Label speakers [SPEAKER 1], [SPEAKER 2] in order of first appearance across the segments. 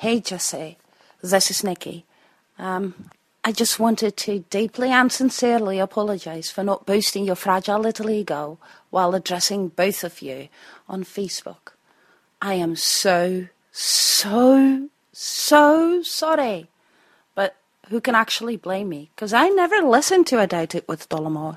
[SPEAKER 1] Hey, Jesse. This is Nikki. Um, I just wanted to deeply and sincerely apologise for not boosting your fragile little ego while addressing both of you on Facebook. I am so, so, so sorry. But who can actually blame me? Because I never listened to I Doubt It with Dollemore.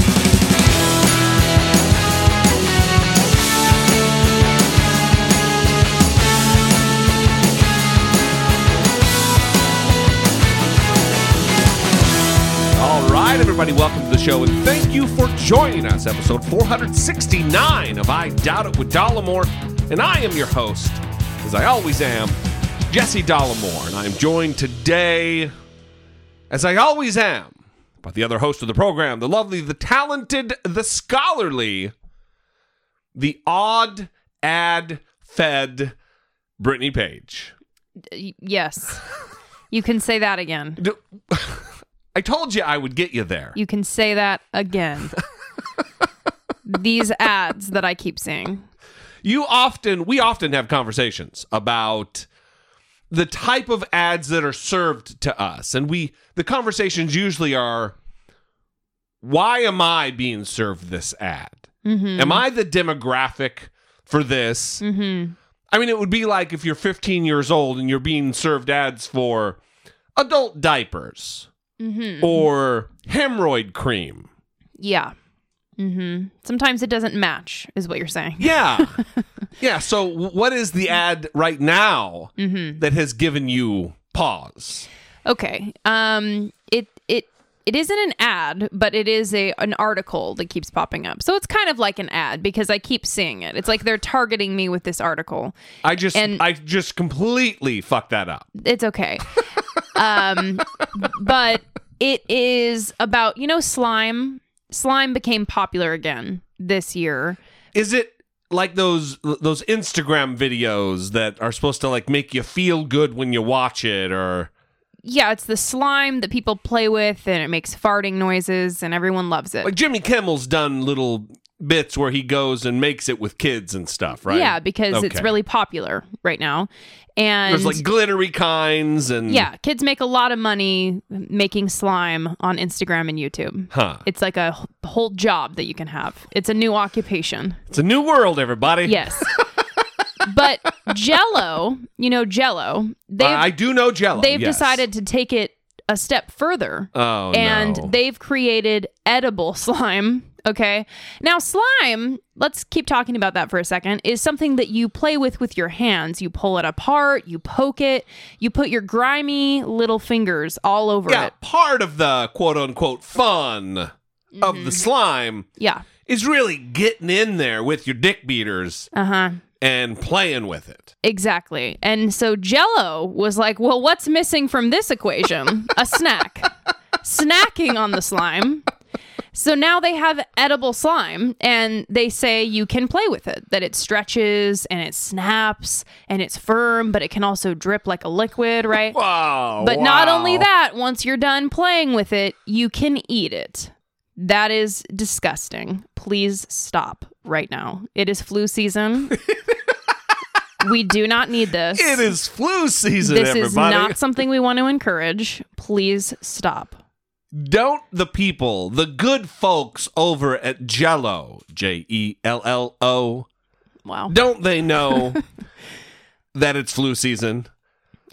[SPEAKER 2] Everybody, welcome to the show, and thank you for joining us. Episode 469 of I Doubt It with Dollemore, and I am your host, as I always am, Jesse Dollemore, and I am joined today, as I always am, by the other host of the program, the lovely, the talented, the scholarly, the odd ad fed Brittany Page.
[SPEAKER 3] Yes. You can say that again.
[SPEAKER 2] I told you I would get you there.
[SPEAKER 3] You can say that again. These ads that I keep seeing.
[SPEAKER 2] you often we often have conversations about the type of ads that are served to us and we the conversations usually are why am i being served this ad am i the demographic for this
[SPEAKER 3] Mm-hmm.
[SPEAKER 2] i mean it would be like if you're 15 years old and you're being served ads for adult diapers
[SPEAKER 3] Mm-hmm.
[SPEAKER 2] or hemorrhoid cream
[SPEAKER 3] Yeah. Mm-hmm. Sometimes it doesn't match, is what you're saying.
[SPEAKER 2] Yeah. yeah. So, what is the ad right now
[SPEAKER 3] Mm-hmm.
[SPEAKER 2] that has given you pause?
[SPEAKER 3] Okay. Um. It it it isn't an ad, but it is a an article that keeps popping up. So it's kind of like an ad because I keep seeing it. It's like they're targeting me with this article.
[SPEAKER 2] I just,
[SPEAKER 3] And-
[SPEAKER 2] I just completely fucked that up.
[SPEAKER 3] It's okay. um, but it is about you know slime. Slime became popular again this year.
[SPEAKER 2] Is it like those those Instagram videos that are supposed to like make you feel good when you watch it, or
[SPEAKER 3] Yeah, it's the slime that people play with, and it makes farting noises, and everyone loves it.
[SPEAKER 2] like Jimmy Kimmel's done little bits where he goes and makes it with kids and stuff, right?
[SPEAKER 3] Yeah, because it's really popular right now, and
[SPEAKER 2] There's like glittery kinds and
[SPEAKER 3] yeah, kids make a lot of money making slime on Instagram and YouTube.
[SPEAKER 2] huh?
[SPEAKER 3] It's like a whole job that you can have. It's a new occupation.
[SPEAKER 2] It's a new world, everybody.
[SPEAKER 3] Yes. but Jello, you know Jello, they've
[SPEAKER 2] I, I do know Jello.
[SPEAKER 3] they've
[SPEAKER 2] yes.
[SPEAKER 3] decided to take it a step further.
[SPEAKER 2] Oh
[SPEAKER 3] and
[SPEAKER 2] no.
[SPEAKER 3] they've created edible slime. Okay. Now, slime, let's keep talking about that for a second, is something that you play with with your hands. You pull it apart, you poke it, you put your grimy little fingers all over
[SPEAKER 2] yeah,
[SPEAKER 3] it.
[SPEAKER 2] part of the quote unquote fun of
[SPEAKER 3] Mm-hmm.
[SPEAKER 2] the slime
[SPEAKER 3] Yeah.
[SPEAKER 2] is really getting in there with your dick beaters
[SPEAKER 3] Uh huh.
[SPEAKER 2] and playing with it.
[SPEAKER 3] Exactly. And so Jello was like, well, what's missing from this equation? a snack. Snacking on the slime. So now they have edible slime and they say you can play with it, that it stretches and it snaps and it's firm, but it can also drip like a liquid, right?
[SPEAKER 2] Wow.
[SPEAKER 3] But not only that, once you're done playing with it, you can eat it. That is disgusting. Please stop right now. It is flu season. we do not need this.
[SPEAKER 2] It is flu season,
[SPEAKER 3] This is not something we want to encourage. Please stop.
[SPEAKER 2] Don't the people, the good folks over at Jello, J E L L O,
[SPEAKER 3] Wow.
[SPEAKER 2] don't they know that it's flu season?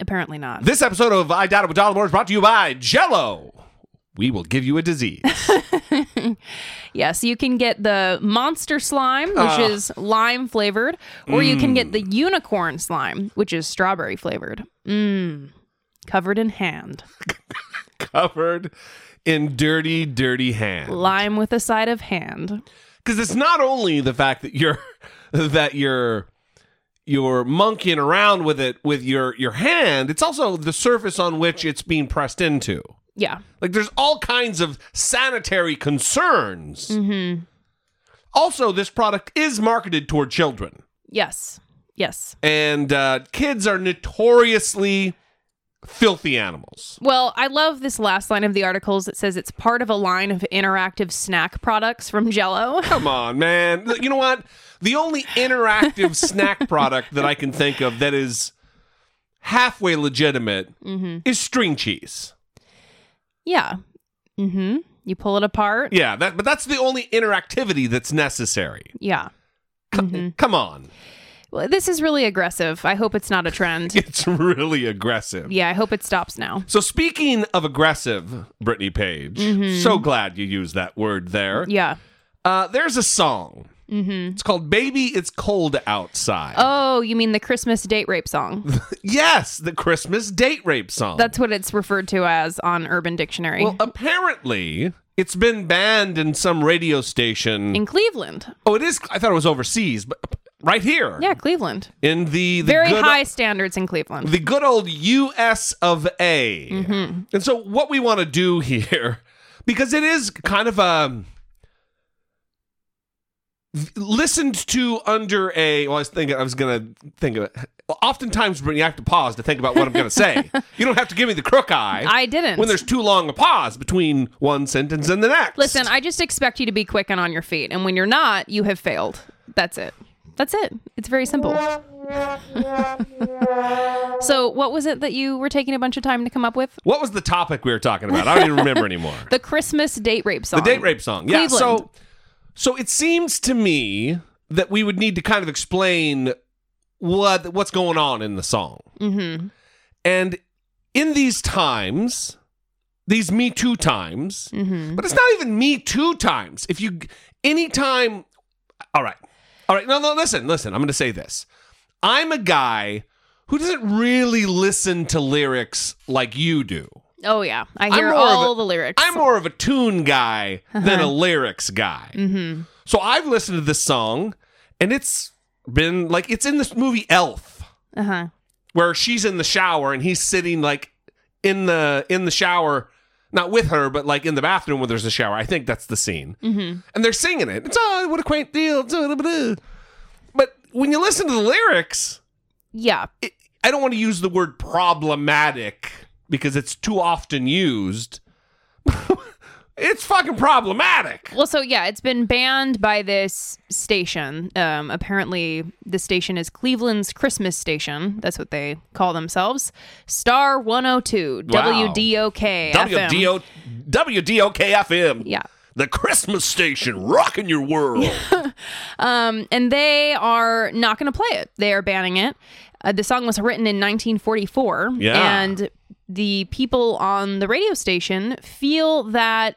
[SPEAKER 3] Apparently not.
[SPEAKER 2] This episode of I Doubt It with Dollar is brought to you by Jello. We will give you a disease.
[SPEAKER 3] Yes, you can get the monster slime, which
[SPEAKER 2] Ah.
[SPEAKER 3] is lime flavored, or you can
[SPEAKER 2] Mm.
[SPEAKER 3] get the unicorn slime, which is strawberry flavored. Mmm. Covered in hand.
[SPEAKER 2] Covered in dirty, dirty hand.
[SPEAKER 3] Lime with a side of hand.
[SPEAKER 2] because it's not only the fact that you're that you're you're monkeying around with it with your your hand it's also the surface on which it's being pressed into
[SPEAKER 3] Yeah.
[SPEAKER 2] Like there's all kinds of sanitary concerns.
[SPEAKER 3] Mm-hmm.
[SPEAKER 2] Also, this product is marketed toward children,
[SPEAKER 3] Yes. Yes.
[SPEAKER 2] and uh, kids are notoriously filthy animals.
[SPEAKER 3] Well, I love this last line of the articles that says it's part of a line of interactive snack products from Jello.
[SPEAKER 2] Come on, man. You know what? The only interactive snack product that I can think of that is halfway legitimate is string cheese.
[SPEAKER 3] Yeah. Mm-hmm. You pull it apart.
[SPEAKER 2] Yeah, that but that's the only interactivity that's necessary.
[SPEAKER 3] Yeah.
[SPEAKER 2] C- Come on.
[SPEAKER 3] Well, this is really aggressive. I hope it's not a trend.
[SPEAKER 2] It's really aggressive.
[SPEAKER 3] yeah, I hope it stops now.
[SPEAKER 2] So speaking of aggressive, Brittany Page, so glad you used that word there.
[SPEAKER 3] Yeah.
[SPEAKER 2] Uh, there's a song. It's called "Baby It's Cold Outside."
[SPEAKER 3] Oh, you mean the Christmas date rape song?
[SPEAKER 2] yes, the Christmas date rape song.
[SPEAKER 3] That's what it's referred to as on Urban Dictionary.
[SPEAKER 2] well, apparently it's been banned in some radio station.
[SPEAKER 3] in Cleveland.
[SPEAKER 2] oh, it is. I thought it was overseas, but right here,
[SPEAKER 3] Yeah, Cleveland.
[SPEAKER 2] in the, the
[SPEAKER 3] Very
[SPEAKER 2] good,
[SPEAKER 3] high standards in Cleveland.
[SPEAKER 2] the good old U.S. of A.
[SPEAKER 3] Mm-hmm.
[SPEAKER 2] And so, what we want to do here, because it is kind of a listened to under a. Well, I was thinking, I was gonna think of it. Oftentimes, when you have to pause to think about what I'm gonna say, you don't have to give me the crook eye.
[SPEAKER 3] I didn't.
[SPEAKER 2] when there's too long a pause between one sentence and the next.
[SPEAKER 3] Listen, I just expect you to be quick and on your feet. And when you're not, you have failed. That's it. That's it. It's very simple. so, what was it that you were taking a bunch of time to come up with?
[SPEAKER 2] what was the topic we were talking about? I don't even remember anymore.
[SPEAKER 3] The Christmas date rape song.
[SPEAKER 2] The date rape song. Yeah.
[SPEAKER 3] Cleveland.
[SPEAKER 2] So so it seems to me that we would need to kind of explain what what's going on in the song.
[SPEAKER 3] Mm-hmm.
[SPEAKER 2] And in these times, these Me Too times,
[SPEAKER 3] Mm-hmm.
[SPEAKER 2] but it's not even Me Too times. If you anytime all right. All right. No, no, listen, listen. I'm gonna say this. I'm a guy who doesn't really listen to lyrics like you do.
[SPEAKER 3] Oh yeah, I hear all
[SPEAKER 2] a-
[SPEAKER 3] the lyrics.
[SPEAKER 2] I'm more of a tune guy than a lyrics guy.
[SPEAKER 3] mm-hmm.
[SPEAKER 2] So I've listened to this song, and it's been like it's in this movie Elf,
[SPEAKER 3] Uh huh.
[SPEAKER 2] where she's in the shower and he's sitting like in the in the shower, not with her, but like in the bathroom where there's a shower. I think that's the scene,
[SPEAKER 3] Mm-hmm.
[SPEAKER 2] and they're singing it. It's oh, what a quaint deal. But when you listen to the lyrics,
[SPEAKER 3] Yeah.
[SPEAKER 2] it, I don't want to use the word problematic because it's too often used. it's fucking problematic.
[SPEAKER 3] Well, so yeah, it's been banned by this station. Um, apparently, the station is Cleveland's Christmas station. That's what they call themselves. Star 102,
[SPEAKER 2] Wow.
[SPEAKER 3] WDOK. FM.
[SPEAKER 2] WDO, WDOK FM.
[SPEAKER 3] Yeah.
[SPEAKER 2] The Christmas station rocking your world.
[SPEAKER 3] Um, and they are not going to play it. They are banning it. Uh, the song was written in 1944.
[SPEAKER 2] Yeah.
[SPEAKER 3] And the people on the radio station feel that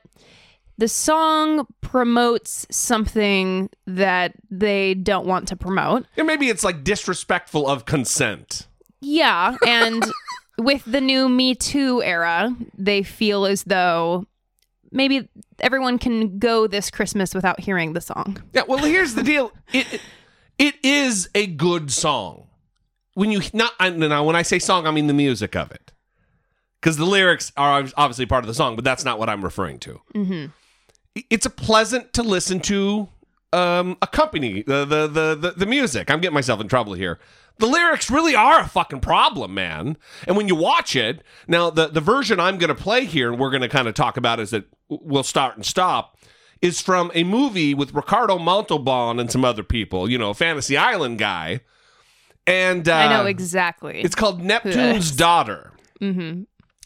[SPEAKER 3] the song promotes something that they don't want to promote.
[SPEAKER 2] and maybe it's like disrespectful of consent.
[SPEAKER 3] Yeah. And with the new Me Too era, they feel as though maybe everyone can go this Christmas without hearing the song.
[SPEAKER 2] Yeah, well, here's the deal. It it is a good song. When you not I- now when I say song, I mean the music of it, because the lyrics are obviously part of the song, but that's not what I'm referring to.
[SPEAKER 3] Mm-hmm.
[SPEAKER 2] It's a pleasant to listen to um, accompany the, the the the the music. I'm getting myself in trouble here. The lyrics really are a fucking problem, man. And when you watch it, now the the version I'm going to play here, and we're going to kind of talk about is that we'll start and stop, is from a movie with Ricardo Montalban and some other people. You know, Fantasy Island guy. And uh,
[SPEAKER 3] I know exactly.
[SPEAKER 2] it's called Neptune's Daughter.
[SPEAKER 3] mm-hmm.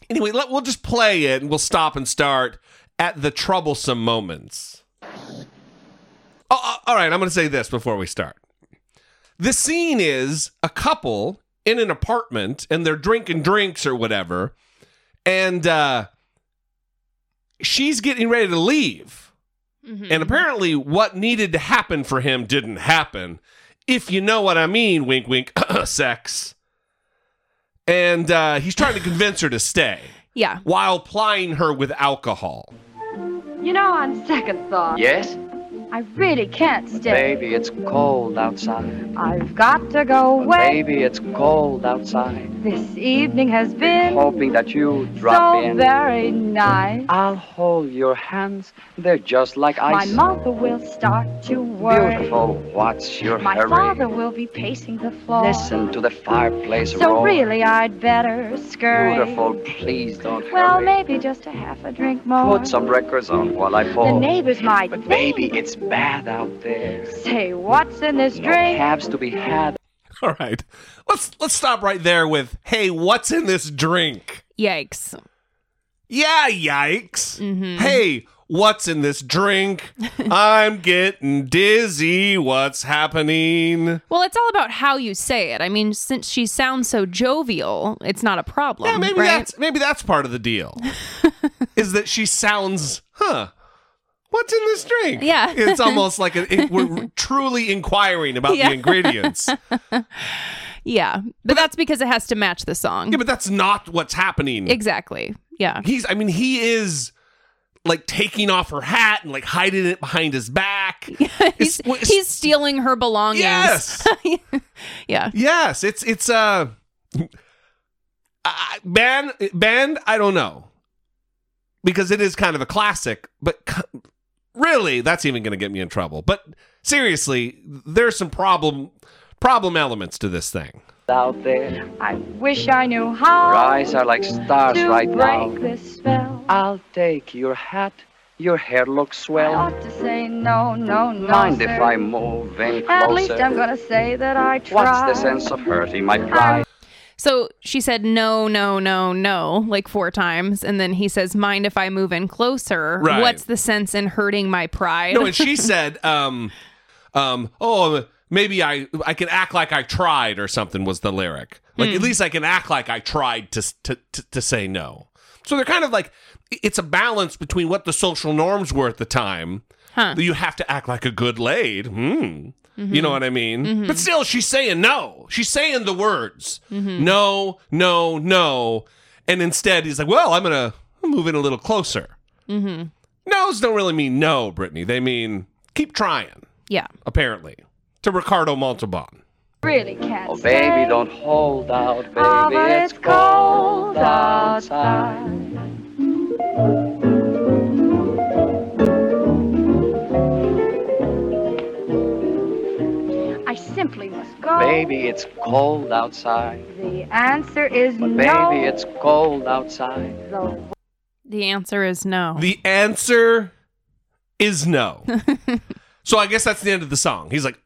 [SPEAKER 2] Anyway, let, we'll just play it and we'll stop and start at the troublesome moments. Oh, all right, I'm going to say this before we start. The scene is a couple in an apartment and they're drinking drinks or whatever, and uh, she's getting ready to leave.
[SPEAKER 3] Mm-hmm.
[SPEAKER 2] And apparently, what needed to happen for him didn't happen. If you know what I mean, wink, wink, sex. And uh, he's trying to convince her to stay
[SPEAKER 3] Yeah.
[SPEAKER 2] while plying her with alcohol.
[SPEAKER 4] You know, on second thought,
[SPEAKER 5] Yes?
[SPEAKER 4] I really can't stay.
[SPEAKER 5] Baby, it's cold outside.
[SPEAKER 4] I've got to go away.
[SPEAKER 5] Baby, it's cold outside.
[SPEAKER 4] This evening has been
[SPEAKER 5] Hoping that you drop
[SPEAKER 4] so
[SPEAKER 5] in.
[SPEAKER 4] very nice.
[SPEAKER 5] I'll hold your hands. They're just like ice.
[SPEAKER 4] My mother will start to worry.
[SPEAKER 5] Beautiful. What's your
[SPEAKER 4] My
[SPEAKER 5] hurry?
[SPEAKER 4] father will be pacing the floor.
[SPEAKER 5] Listen to the fireplace
[SPEAKER 4] So
[SPEAKER 5] roar.
[SPEAKER 4] really, I'd better scurry.
[SPEAKER 5] Beautiful. Please don't
[SPEAKER 4] Well,
[SPEAKER 5] hurry.
[SPEAKER 4] maybe just a half a drink more.
[SPEAKER 5] Put some records on while I fall.
[SPEAKER 4] the neighbors might
[SPEAKER 5] But
[SPEAKER 4] think.
[SPEAKER 5] baby, it's bad out there.
[SPEAKER 4] Say, what's in this
[SPEAKER 5] No
[SPEAKER 4] drink?
[SPEAKER 5] cabs to be had.
[SPEAKER 2] All right. Let's let's stop right there with hey, what's in this drink?
[SPEAKER 3] Yikes.
[SPEAKER 2] Yeah, yikes.
[SPEAKER 3] Mm-hmm.
[SPEAKER 2] Hey, what's in this drink? I'm getting dizzy. What's happening?
[SPEAKER 3] Well, it's all about how you say it. I mean, since she sounds so jovial, it's not a problem.
[SPEAKER 2] Yeah, maybe
[SPEAKER 3] right?
[SPEAKER 2] that's maybe that's part of the deal. is that she sounds, huh? What's in this drink?
[SPEAKER 3] Yeah.
[SPEAKER 2] it's almost like a, it, we're truly inquiring about
[SPEAKER 3] Yeah.
[SPEAKER 2] the ingredients.
[SPEAKER 3] Yeah, but that's because it has to match the song.
[SPEAKER 2] yeah, but that's not what's happening.
[SPEAKER 3] exactly. Yeah.
[SPEAKER 2] He's, I mean, he is like taking off her hat and like hiding it behind his back.
[SPEAKER 3] He's,
[SPEAKER 2] It's-
[SPEAKER 3] he's stealing her belongings.
[SPEAKER 2] Yes.
[SPEAKER 3] yeah.
[SPEAKER 2] Yes, it's it's uh band band. I don't know because it is kind of a classic, but really, that's even going to get me in trouble. But seriously, there's some problem problem elements to this thing.
[SPEAKER 5] Out there.
[SPEAKER 4] I wish I knew how
[SPEAKER 5] Your eyes are like stars
[SPEAKER 4] to
[SPEAKER 5] right
[SPEAKER 4] break
[SPEAKER 5] now.
[SPEAKER 4] this spell.
[SPEAKER 5] I'll take your hat. Your hair looks
[SPEAKER 4] I
[SPEAKER 5] swell.
[SPEAKER 4] ought to say no, no, no,
[SPEAKER 5] Mind
[SPEAKER 4] sir.
[SPEAKER 5] if I move in closer?
[SPEAKER 4] At least I'm gonna say that I tried.
[SPEAKER 5] What's the sense of hurting my pride?
[SPEAKER 3] So she said no, no, no, no, like four times, and then he says, "Mind if I move in closer?"
[SPEAKER 2] Right.
[SPEAKER 3] What's the sense in hurting my pride?
[SPEAKER 2] No, and she said, um, um, oh, maybe I I can act like I tried or something was the lyric. Like at least I can act like I tried to to to, to say no. So they're kind of like it's a balance between what the social norms were at the time.
[SPEAKER 3] Huh.
[SPEAKER 2] You have to act like a good laid. Hmm. You know what I mean? But still, she's saying no. She's saying the words no, no, no. And instead, he's like, well, I'm going to move in a little closer. Mm-hmm. No's don't really mean no, Brittany. They mean keep trying,
[SPEAKER 3] yeah.
[SPEAKER 2] apparently, to Ricardo Montalban.
[SPEAKER 4] really can't
[SPEAKER 5] Oh,
[SPEAKER 4] stay.
[SPEAKER 5] baby, don't hold out, baby.
[SPEAKER 4] Oh, but
[SPEAKER 5] it's
[SPEAKER 4] it's
[SPEAKER 5] cold
[SPEAKER 4] cold
[SPEAKER 5] outside.
[SPEAKER 4] outside. Simply must go.
[SPEAKER 5] Baby, it's cold outside.
[SPEAKER 4] The answer is
[SPEAKER 5] But
[SPEAKER 4] no.
[SPEAKER 5] baby, it's cold outside.
[SPEAKER 4] The
[SPEAKER 3] The answer is no.
[SPEAKER 2] The answer is no. so I guess that's the end of the song. He's like,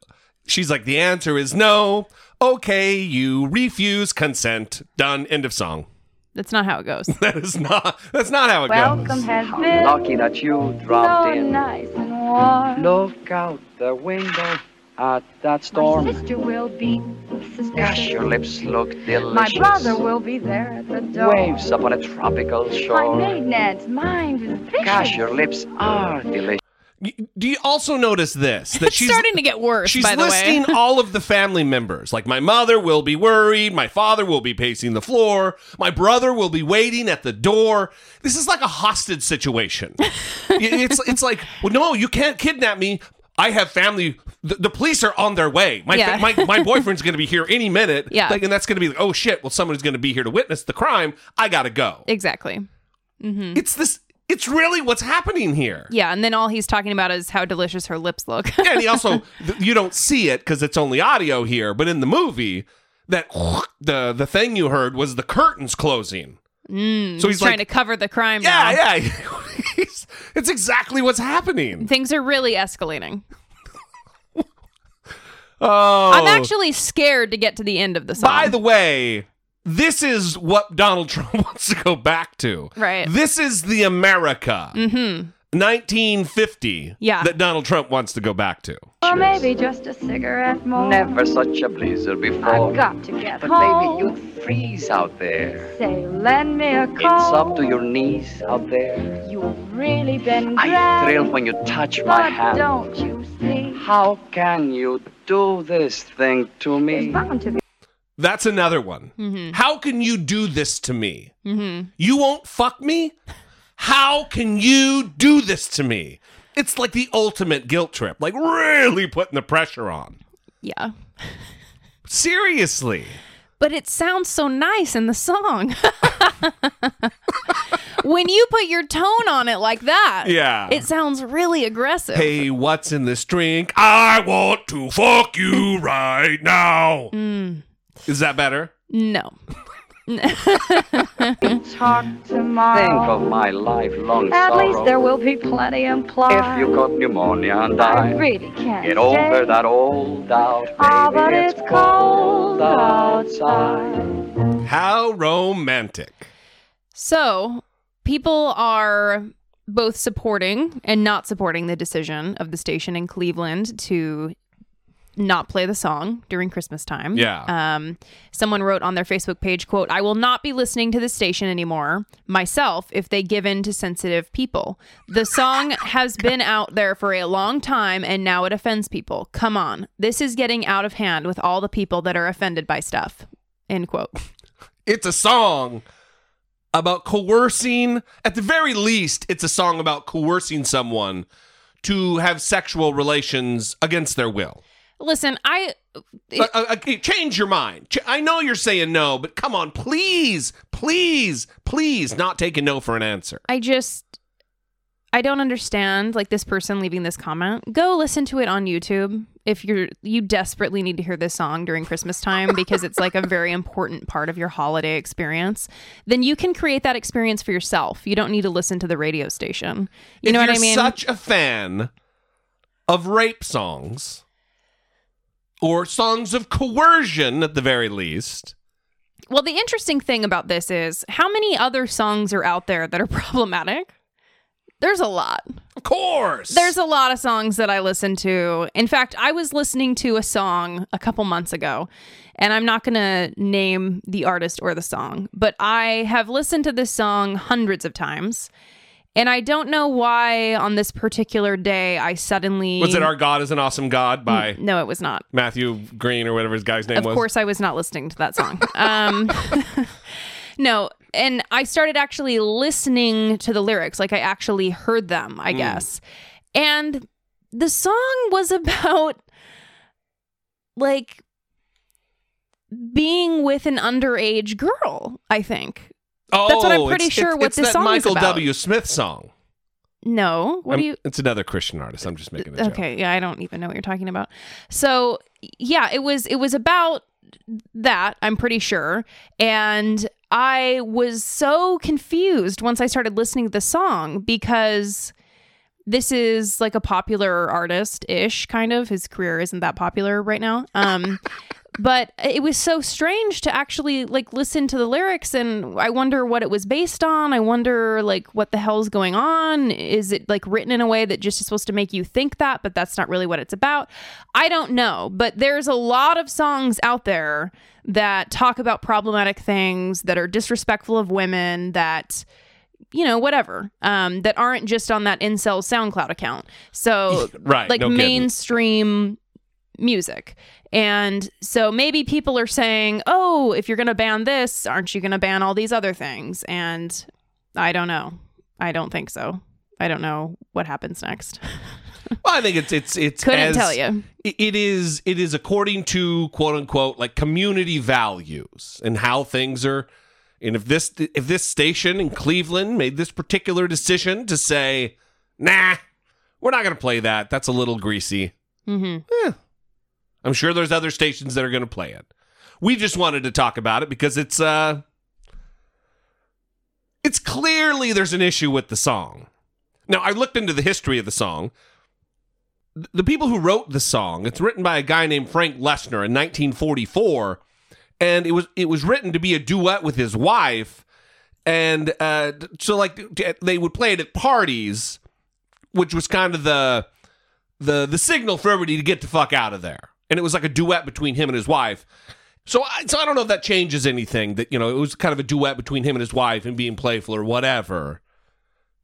[SPEAKER 2] she's like, the answer is no. Okay, you refuse consent. Done. End of song.
[SPEAKER 3] That's not how it goes.
[SPEAKER 2] That is not. That's not how it
[SPEAKER 4] welcome
[SPEAKER 2] goes.
[SPEAKER 4] has
[SPEAKER 5] How
[SPEAKER 4] been
[SPEAKER 5] lucky that you dropped
[SPEAKER 4] so
[SPEAKER 5] in.
[SPEAKER 4] nice and warm.
[SPEAKER 5] Look out the window at that
[SPEAKER 4] My
[SPEAKER 5] storm.
[SPEAKER 4] sister will be sister.
[SPEAKER 5] Gosh, your lips look delicious.
[SPEAKER 4] My brother will be there at the door.
[SPEAKER 5] Waves upon a tropical shore.
[SPEAKER 4] My
[SPEAKER 5] shore.
[SPEAKER 4] maiden aunt's mind is vicious.
[SPEAKER 5] Gosh, your lips are delicious.
[SPEAKER 2] Do you also notice this? That
[SPEAKER 3] It's
[SPEAKER 2] she's
[SPEAKER 3] starting to get worse,
[SPEAKER 2] She's
[SPEAKER 3] by the
[SPEAKER 2] listing
[SPEAKER 3] way.
[SPEAKER 2] all of the family members. Like my mother will be worried, my father will be pacing the floor, my brother will be waiting at the door. This is like a hostage situation. it's it's like, well, no, you can't kidnap me. I have family. The, the police are on their way. My,
[SPEAKER 3] Yeah.
[SPEAKER 2] my my boyfriend's going to be here any minute.
[SPEAKER 3] Yeah.
[SPEAKER 2] like, and that's going to be like, oh shit. Well, someone's going to be here to witness the crime. I got to go.
[SPEAKER 3] exactly. Mm-hmm.
[SPEAKER 2] It's this. It's really what's happening here.
[SPEAKER 3] Yeah, and then all he's talking about is how delicious her lips look.
[SPEAKER 2] Yeah, and he also you don't see it because it's only audio here, but in the movie, that the the thing you heard was the curtains closing.
[SPEAKER 3] Mm,
[SPEAKER 2] so
[SPEAKER 3] he's, trying
[SPEAKER 2] like,
[SPEAKER 3] to cover the crime now.
[SPEAKER 2] yeah, yeah. It's exactly what's happening.
[SPEAKER 3] Things are really escalating.
[SPEAKER 2] Oh,
[SPEAKER 3] I'm actually scared to get to the end of the song.
[SPEAKER 2] By the way, this is what Donald Trump wants to go back to.
[SPEAKER 3] Right.
[SPEAKER 2] This is the America.
[SPEAKER 3] mm-hmm.
[SPEAKER 2] 1950
[SPEAKER 3] Yeah.
[SPEAKER 2] that Donald Trump wants to go back to.
[SPEAKER 4] Or maybe just a cigarette more.
[SPEAKER 5] Never such a blizzard before.
[SPEAKER 4] I've got to get
[SPEAKER 5] But
[SPEAKER 4] home.
[SPEAKER 5] baby, you'd freeze out there.
[SPEAKER 4] Say, lend me a
[SPEAKER 5] It's up to your knees out there.
[SPEAKER 4] You've really been
[SPEAKER 5] I
[SPEAKER 4] grand.
[SPEAKER 5] thrill when you touch my
[SPEAKER 4] but
[SPEAKER 5] hand.
[SPEAKER 4] don't you see?
[SPEAKER 5] How can you do this thing to me?
[SPEAKER 4] bound to be
[SPEAKER 2] That's another one.
[SPEAKER 3] Mm-hmm.
[SPEAKER 2] How can you do this to me? You won't fuck me? How can you do this to me? It's like the ultimate guilt trip, like really putting the pressure on.
[SPEAKER 3] Yeah.
[SPEAKER 2] Seriously.
[SPEAKER 3] But it sounds so nice in the song. when you put your tone on it like that,
[SPEAKER 2] Yeah.
[SPEAKER 3] it sounds really aggressive.
[SPEAKER 2] Hey, what's in this drink? I want to fuck you right now. Mm. Is that better?
[SPEAKER 3] No.
[SPEAKER 4] Talk tomorrow.
[SPEAKER 5] Think of my lifelong
[SPEAKER 4] At
[SPEAKER 5] sorrow.
[SPEAKER 4] least there will be plenty implied.
[SPEAKER 5] If you got pneumonia and
[SPEAKER 4] I
[SPEAKER 5] I
[SPEAKER 4] really can't
[SPEAKER 5] get
[SPEAKER 4] stay.
[SPEAKER 5] over that old doubt, baby,
[SPEAKER 4] Ah, but it's cold
[SPEAKER 5] outside.
[SPEAKER 2] How romantic.
[SPEAKER 3] So, people are both supporting and not supporting the decision of the station in Cleveland to not play the song during Christmas time.
[SPEAKER 2] Yeah.
[SPEAKER 3] Um, someone wrote on their Facebook page, quote, I will not be listening to the station anymore myself if they give in to sensitive people. The song has been out there for a long time and now it offends people. Come on. This is getting out of hand with all the people that are offended by stuff. End quote.
[SPEAKER 2] It's a song about coercing, at the very least, it's a song about coercing someone to have sexual relations against their will.
[SPEAKER 3] Listen, I
[SPEAKER 2] Uh, uh, uh, change your mind. Ch- I know you're saying no, but come on, please, please, please, not take a no for an answer.
[SPEAKER 3] I just I don't understand like this person leaving this comment. Go listen to it on YouTube if you're you desperately need to hear this song during Christmas time because it's like a very important part of your holiday experience. Then you can create that experience for yourself. You don't need to listen to the radio station. You
[SPEAKER 2] if
[SPEAKER 3] know what I mean?
[SPEAKER 2] Such a fan of rape songs or songs of coercion, at the very least.
[SPEAKER 3] well, the interesting thing about this is how many other songs are out there that are problematic? There's a lot.
[SPEAKER 2] Of course,
[SPEAKER 3] There's a lot of songs that I listen to. In fact, I was listening to a song a couple months ago, and I'm not going to name the artist or the song, but I have listened to this song hundreds of times. And I don't know why on this particular day I suddenly
[SPEAKER 2] was it "Our God Is an Awesome God" by
[SPEAKER 3] No, it was not.
[SPEAKER 2] Matthew Green or whatever his guy's name was.
[SPEAKER 3] Of
[SPEAKER 2] was?
[SPEAKER 3] course I was not listening to that song. Um No, and I started actually listening to the lyrics, like I actually heard them, I guess. And the song was about like being with an underage girl, I think.
[SPEAKER 2] Oh,
[SPEAKER 3] That's what I'm pretty
[SPEAKER 2] it's-
[SPEAKER 3] sure
[SPEAKER 2] it's-
[SPEAKER 3] what
[SPEAKER 2] it's
[SPEAKER 3] this
[SPEAKER 2] that
[SPEAKER 3] song is
[SPEAKER 2] Michael
[SPEAKER 3] about.
[SPEAKER 2] W. Smith song.
[SPEAKER 3] No, what do
[SPEAKER 2] I'm-
[SPEAKER 3] you
[SPEAKER 2] It's another Christian artist. I'm just making a joke.
[SPEAKER 3] okay yeah i don't even know what you're talking about so yeah it was it was about that i'm pretty sure and i was so confused once i started listening to the song because this is like a popular artist ish kind of his career isn't that popular right now um but it was so strange to actually like listen to the lyrics and i wonder what it was based on. I wonder like what the hell's going on. Is it like written in a way that just is supposed to make you think that but that's not really what it's about? I don't know but there's a lot of songs out there that talk about problematic things that are disrespectful of women that you know whatever um that aren't just on that incel soundcloud account. So
[SPEAKER 2] Right,
[SPEAKER 3] like
[SPEAKER 2] no
[SPEAKER 3] mainstream music. And so maybe people are saying, oh, if you're going to ban this, aren't you going to ban all these other things? And I don't know. I don't think so. I don't know what happens next.
[SPEAKER 2] Well, I think it's it's it's
[SPEAKER 3] Couldn't
[SPEAKER 2] as-
[SPEAKER 3] tell you.
[SPEAKER 2] it- is it is according to quote unquote like community values and how things are. And if this if this station in Cleveland made this particular decision to say, nah, we're not going to play that. That's a little greasy.
[SPEAKER 3] Mm-hmm.
[SPEAKER 2] I'm sure there's other stations that are going to play it. We just wanted to talk about it because it's uh it's clearly there's an issue with the song. Now, I looked into the history of the song. The people who wrote the song, it's written by a guy named Frank Loesser in 1944, and it was it was written to be a duet with his wife, and uh, so like they would play it at parties, which was kind of the the the signal for everybody to get the fuck out of there. And it was like a duet between him and his wife. So I, so I don't know if that changes anything. That you know, it was kind of a duet between him and his wife and being playful or whatever.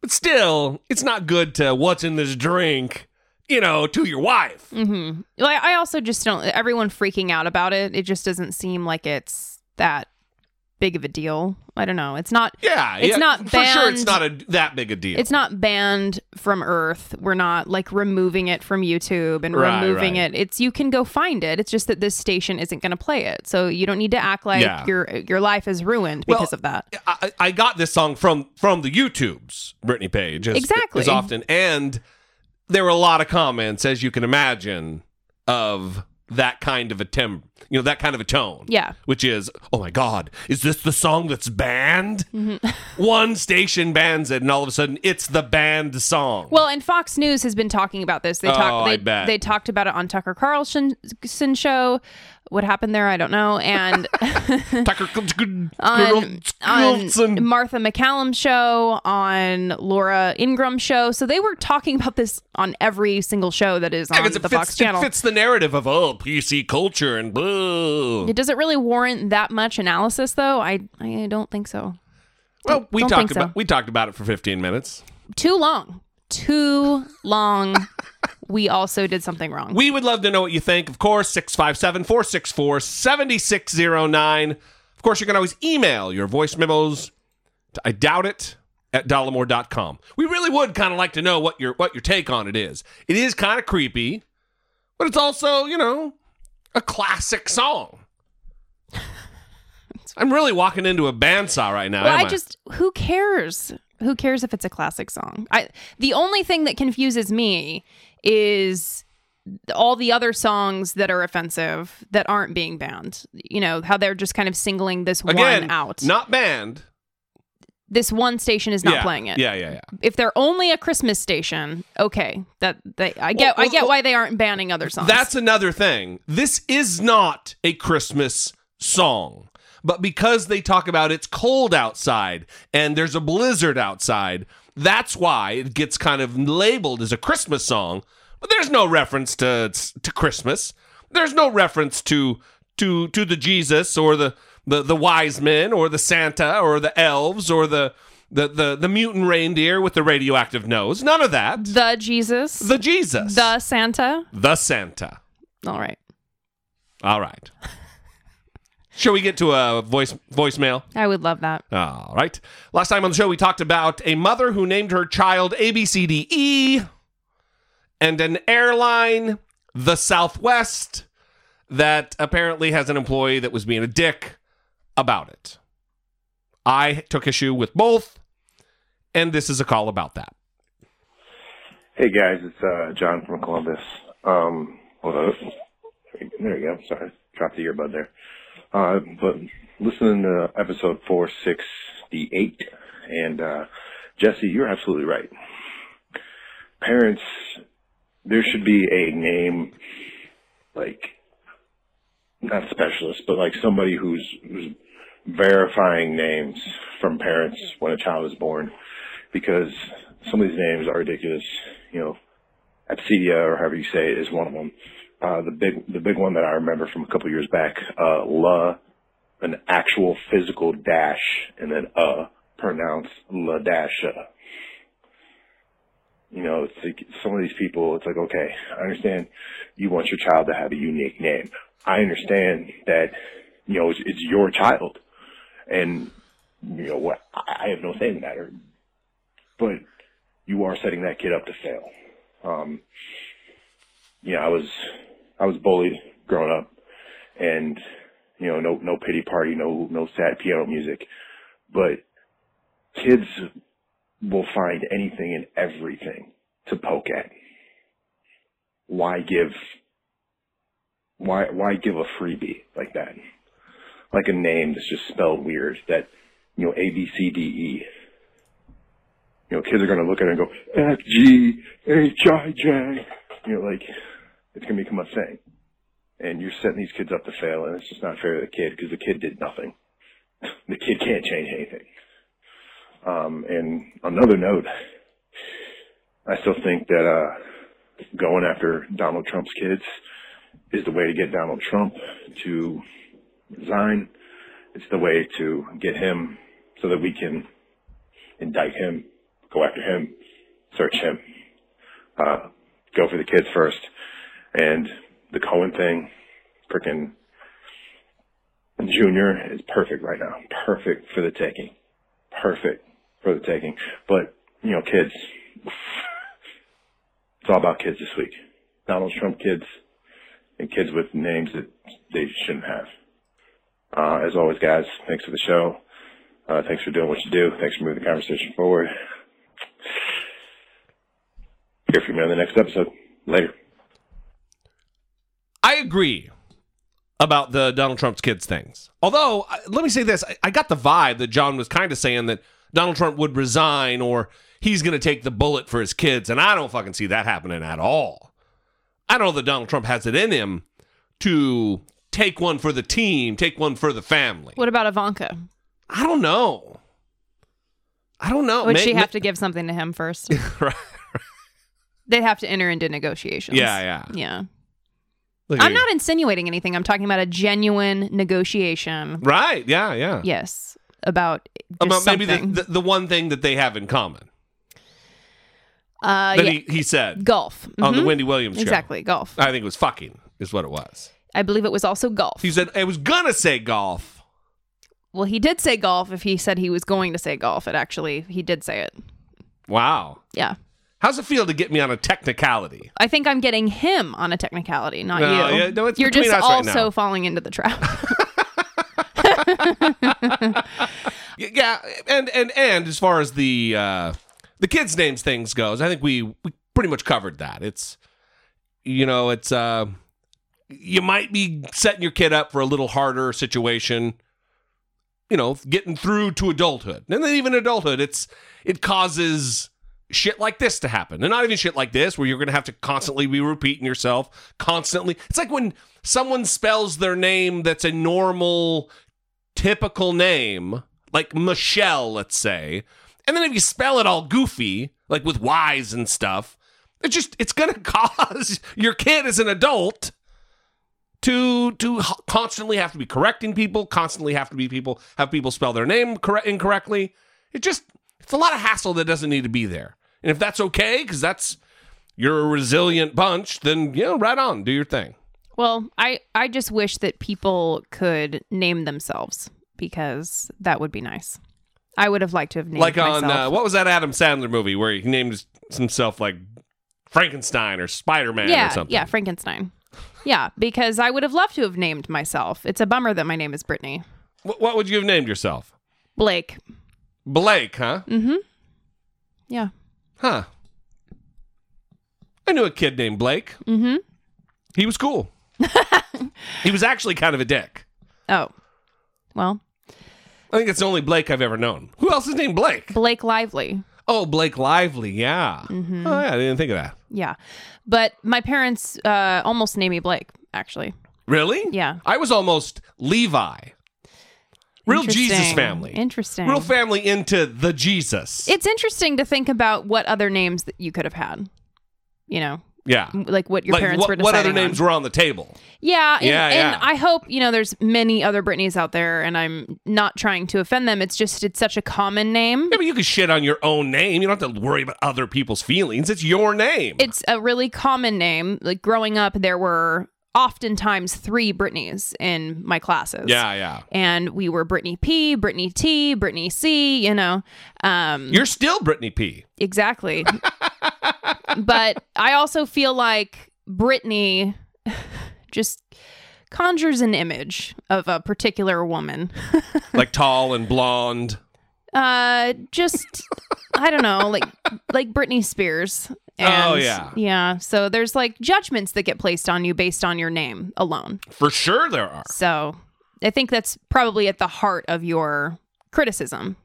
[SPEAKER 2] But still, it's not good to what's in this drink, you know, to your wife.
[SPEAKER 3] Mm-hmm. Well, I I also just don't, everyone freaking out about it, it just doesn't seem like it's that big of a deal. I don't know. It's not.
[SPEAKER 2] Yeah,
[SPEAKER 3] It's
[SPEAKER 2] yeah,
[SPEAKER 3] not
[SPEAKER 2] for sure. It's not a that big a deal.
[SPEAKER 3] It's not banned from Earth. We're not like removing it from YouTube and
[SPEAKER 2] Right,
[SPEAKER 3] removing
[SPEAKER 2] right.
[SPEAKER 3] it. It's you can go find it. It's just that this station isn't going to play it, so you don't need to act like
[SPEAKER 2] Yeah.
[SPEAKER 3] your your life is ruined
[SPEAKER 2] Well,
[SPEAKER 3] because of that.
[SPEAKER 2] I, I got this song from from the YouTubes, Brittany Page, as,
[SPEAKER 3] Exactly.
[SPEAKER 2] as often, and there were a lot of comments, as you can imagine, of that kind of a tem, you know, that kind of a tone.
[SPEAKER 3] Yeah.
[SPEAKER 2] which is, oh my God, is this the song that's banned?
[SPEAKER 3] Mm-hmm.
[SPEAKER 2] One station bans it, and all of a sudden, it's the banned song.
[SPEAKER 3] Well, and Fox News has been talking about this. They
[SPEAKER 2] Oh,
[SPEAKER 3] talked.
[SPEAKER 2] I
[SPEAKER 3] They,
[SPEAKER 2] bet.
[SPEAKER 3] they talked about it on Tucker Carlson show. What happened there? I don't know. And
[SPEAKER 2] Tucker
[SPEAKER 3] on, on Martha MacCallum's show, on Laura Ingraham's show. So they were talking about this on every single show that is
[SPEAKER 2] Yeah,
[SPEAKER 3] the
[SPEAKER 2] fits,
[SPEAKER 3] Fox channel.
[SPEAKER 2] It fits the narrative of oh PC culture and boo.
[SPEAKER 3] It doesn't really warrant that much analysis, though. I I don't think so.
[SPEAKER 2] Well, we
[SPEAKER 3] don't
[SPEAKER 2] talked
[SPEAKER 3] think so.
[SPEAKER 2] about we talked about it for 15 minutes.
[SPEAKER 3] Too long. Too long. we also did something wrong.
[SPEAKER 2] We would love to know what you think. Of course, 657 464 7609. Of course, you can always email your voice memos to I doubt it at dollemore.com. We really would kind of like to know what your what your take on it is. It is kind of creepy, but it's also, you know, a classic song. I'm really walking into a bandsaw right now.
[SPEAKER 3] well, I just who cares? Who cares if it's a classic song? I the only thing that confuses me is all the other songs that are offensive that aren't being banned. You know, how they're just kind of singling this
[SPEAKER 2] Again,
[SPEAKER 3] one out.
[SPEAKER 2] not banned.
[SPEAKER 3] this one station is not
[SPEAKER 2] yeah.
[SPEAKER 3] playing it.
[SPEAKER 2] Yeah, yeah, yeah.
[SPEAKER 3] If they're only a Christmas station, okay. That they I get
[SPEAKER 2] Well,
[SPEAKER 3] I get
[SPEAKER 2] well,
[SPEAKER 3] why they aren't banning other songs.
[SPEAKER 2] That's another thing. This is not a Christmas song. But because they talk about it's cold outside and there's a blizzard outside, that's why it gets kind of labeled as a Christmas song. But there's no reference to to Christmas. There's no reference to to to the Jesus or the the, the wise men or the Santa or the elves or the the, the the mutant reindeer with the radioactive nose. None of that.
[SPEAKER 3] the Jesus,
[SPEAKER 2] The Jesus.
[SPEAKER 3] the Santa.
[SPEAKER 2] the Santa.
[SPEAKER 3] All right.
[SPEAKER 2] All right. Shall we get to a voice voicemail?
[SPEAKER 3] I would love that.
[SPEAKER 2] All right. Last time on the show, we talked about a mother who named her child ABCDE and an airline, the Southwest, that apparently has an employee that was being a dick about it. I took issue with both, and this is a call about that.
[SPEAKER 6] Hey guys, it's uh, John from Columbus. Um, hold on. There you go. Sorry, dropped the earbud there. Uh, but listening to episode 468, and uh, Jesse, you're absolutely right. Parents, there should be a name, like not specialist, but like somebody who's, who's verifying names from parents when a child is born, because some of these names are ridiculous. You know, Absidia or however you say it is one of them. Uh, the big, the big one that I remember from a couple years back, uh, La, an actual physical dash, and then uh, pronounced La Dasha. You know, it's like some of these people, it's like, okay, I understand you want your child to have a unique name. I understand that, you know, it's, it's your child. And, you know, what, I I have no say in the matter. But you are setting that kid up to fail. Um, you know, I was, I was bullied growing up and, you know, no, no pity party, no, no sad piano music, but kids will find anything and everything to poke at. Why give, why, why give a freebie like that? Like a name that's just spelled weird that, you know, A, B, C, D, E. You know, kids are going to look at it and go, F, G, H, I, J. You know, like, it's going to become a thing. And you're setting these kids up to fail, and it's just not fair to the kid because the kid did nothing. the kid can't change anything. Um, and another note, I still think that, uh, going after Donald Trump's kids is the way to get Donald Trump to resign. It's the way to get him so that we can indict him, go after him, search him, uh, go for the kids first. And the Cohen thing, freaking, Junior is perfect right now. Perfect for the taking. Perfect for the taking. But, you know, kids, it's all about kids this week. Donald Trump kids and kids with names that they shouldn't have. Uh, as always, guys, thanks for the show. Uh, thanks for doing what you do. Thanks for moving the conversation forward. Hear from you on the next episode. Later.
[SPEAKER 2] I agree about the Donald Trump's kids things. Although, let me say this I, I got the vibe that John was kind of saying that Donald Trump would resign or he's going to take the bullet for his kids. And I don't fucking see that happening at all. I don't know that Donald Trump has it in him to take one for the team, take one for the family.
[SPEAKER 3] What about Ivanka?
[SPEAKER 2] I don't know. I don't know.
[SPEAKER 3] Would
[SPEAKER 2] May-
[SPEAKER 3] she
[SPEAKER 2] may-
[SPEAKER 3] have to give something to him first?
[SPEAKER 2] Right.
[SPEAKER 3] They'd have to enter into negotiations.
[SPEAKER 2] Yeah, yeah.
[SPEAKER 3] Yeah.
[SPEAKER 2] Look
[SPEAKER 3] I'm not insinuating anything. I'm talking about a genuine negotiation.
[SPEAKER 2] Right. Yeah, yeah.
[SPEAKER 3] Yes. About just
[SPEAKER 2] About maybe the, the, the one thing that they have in common
[SPEAKER 3] uh,
[SPEAKER 2] that
[SPEAKER 3] yeah.
[SPEAKER 2] he, he said
[SPEAKER 3] golf.
[SPEAKER 2] on the
[SPEAKER 3] Mhm.
[SPEAKER 2] Wendy Williams show.
[SPEAKER 3] Exactly. Golf.
[SPEAKER 2] I think it was fucking, is what it was.
[SPEAKER 3] I believe it was also golf.
[SPEAKER 2] He said, I was going to say golf.
[SPEAKER 3] well, he did say golf if he said he was going to say golf. It actually, he did say it.
[SPEAKER 2] Wow.
[SPEAKER 3] Yeah.
[SPEAKER 2] How's it feel to get me on a technicality?
[SPEAKER 3] I think I'm getting him on a technicality, not
[SPEAKER 2] No,
[SPEAKER 3] you.
[SPEAKER 2] yeah, no,
[SPEAKER 3] You're just
[SPEAKER 2] us right
[SPEAKER 3] also
[SPEAKER 2] now.
[SPEAKER 3] falling into the trap.
[SPEAKER 2] Yeah, and and and as far as the uh the kids' names things goes, I think we we pretty much covered that. It's you know, it's uh you might be setting your kid up for a little harder situation. You know, getting through to adulthood. And then even adulthood, it's it causes shit like this to happen. And not even shit like this where you're going to have to constantly be repeating yourself constantly. It's like when someone spells their name that's a normal typical name, like Michelle, let's say, and then if you spell it all goofy, like with Y's and stuff, it's just it's gonna cause your kid as an adult to to constantly have to be correcting people, constantly have to be people have people spell their name correct incorrectly. It just it's a lot of hassle that doesn't need to be there. And if that's okay, because that's you're a resilient bunch, then you know, right on, do your thing.
[SPEAKER 3] well, I, I just wish that people could name themselves because that would be nice. I would have liked to have named
[SPEAKER 2] like on uh, what was that Adam Sandler movie where he named himself like Frankenstein or Spider Man or
[SPEAKER 3] yeah,
[SPEAKER 2] something?
[SPEAKER 3] yeah, Frankenstein. Yeah, because I would have loved to have named myself. It's a bummer that my name is Brittany
[SPEAKER 2] what would you have named yourself?
[SPEAKER 3] Blake.
[SPEAKER 2] Blake, huh?
[SPEAKER 3] Mm-hmm. Yeah.
[SPEAKER 2] Huh. I knew a kid named Blake.
[SPEAKER 3] Mm-hmm.
[SPEAKER 2] He was cool. he was actually kind of a dick.
[SPEAKER 3] Oh, well,
[SPEAKER 2] I think it's the only Blake I've ever known. Who else is named Blake?
[SPEAKER 3] Blake Lively.
[SPEAKER 2] Oh, Blake Lively. Yeah.
[SPEAKER 3] Mm-hmm.
[SPEAKER 2] Oh, yeah. I didn't think of that.
[SPEAKER 3] Yeah, but my parents uh, almost named me Blake. Actually,
[SPEAKER 2] Really?
[SPEAKER 3] Yeah.
[SPEAKER 2] I was almost Levi. Real Jesus family.
[SPEAKER 3] Interesting.
[SPEAKER 2] Real family into the Jesus.
[SPEAKER 3] It's interesting to think about what other names that you could have had. You know,
[SPEAKER 2] yeah.
[SPEAKER 3] like what your
[SPEAKER 2] Like,
[SPEAKER 3] parents
[SPEAKER 2] what,
[SPEAKER 3] were
[SPEAKER 2] what
[SPEAKER 3] deciding
[SPEAKER 2] other
[SPEAKER 3] on.
[SPEAKER 2] names were on the table?
[SPEAKER 3] Yeah, and,
[SPEAKER 2] Yeah,
[SPEAKER 3] and
[SPEAKER 2] yeah.
[SPEAKER 3] I hope you know there's many other Britneys out there, and I'm not trying to offend them. It's just it's such a common name.
[SPEAKER 2] Yeah, but you can shit on your own name. You don't have to worry about other people's feelings. It's your name.
[SPEAKER 3] It's a really common name. Like growing up, there were oftentimes three Britneys in my classes.
[SPEAKER 2] yeah, yeah.
[SPEAKER 3] and we were Brittany P, Brittany T, Brittany C. You know, um,
[SPEAKER 2] You're still Brittany P.
[SPEAKER 3] exactly. but I also feel like Brittany just conjures an image of a particular woman.
[SPEAKER 2] Like tall and blonde.
[SPEAKER 3] Uh, just I don't know, like like Britney Spears. And,
[SPEAKER 2] Oh, yeah.
[SPEAKER 3] yeah. So there's like judgments that get placed on you based on your name alone.
[SPEAKER 2] For sure there are.
[SPEAKER 3] So I think that's probably at the heart of your criticism.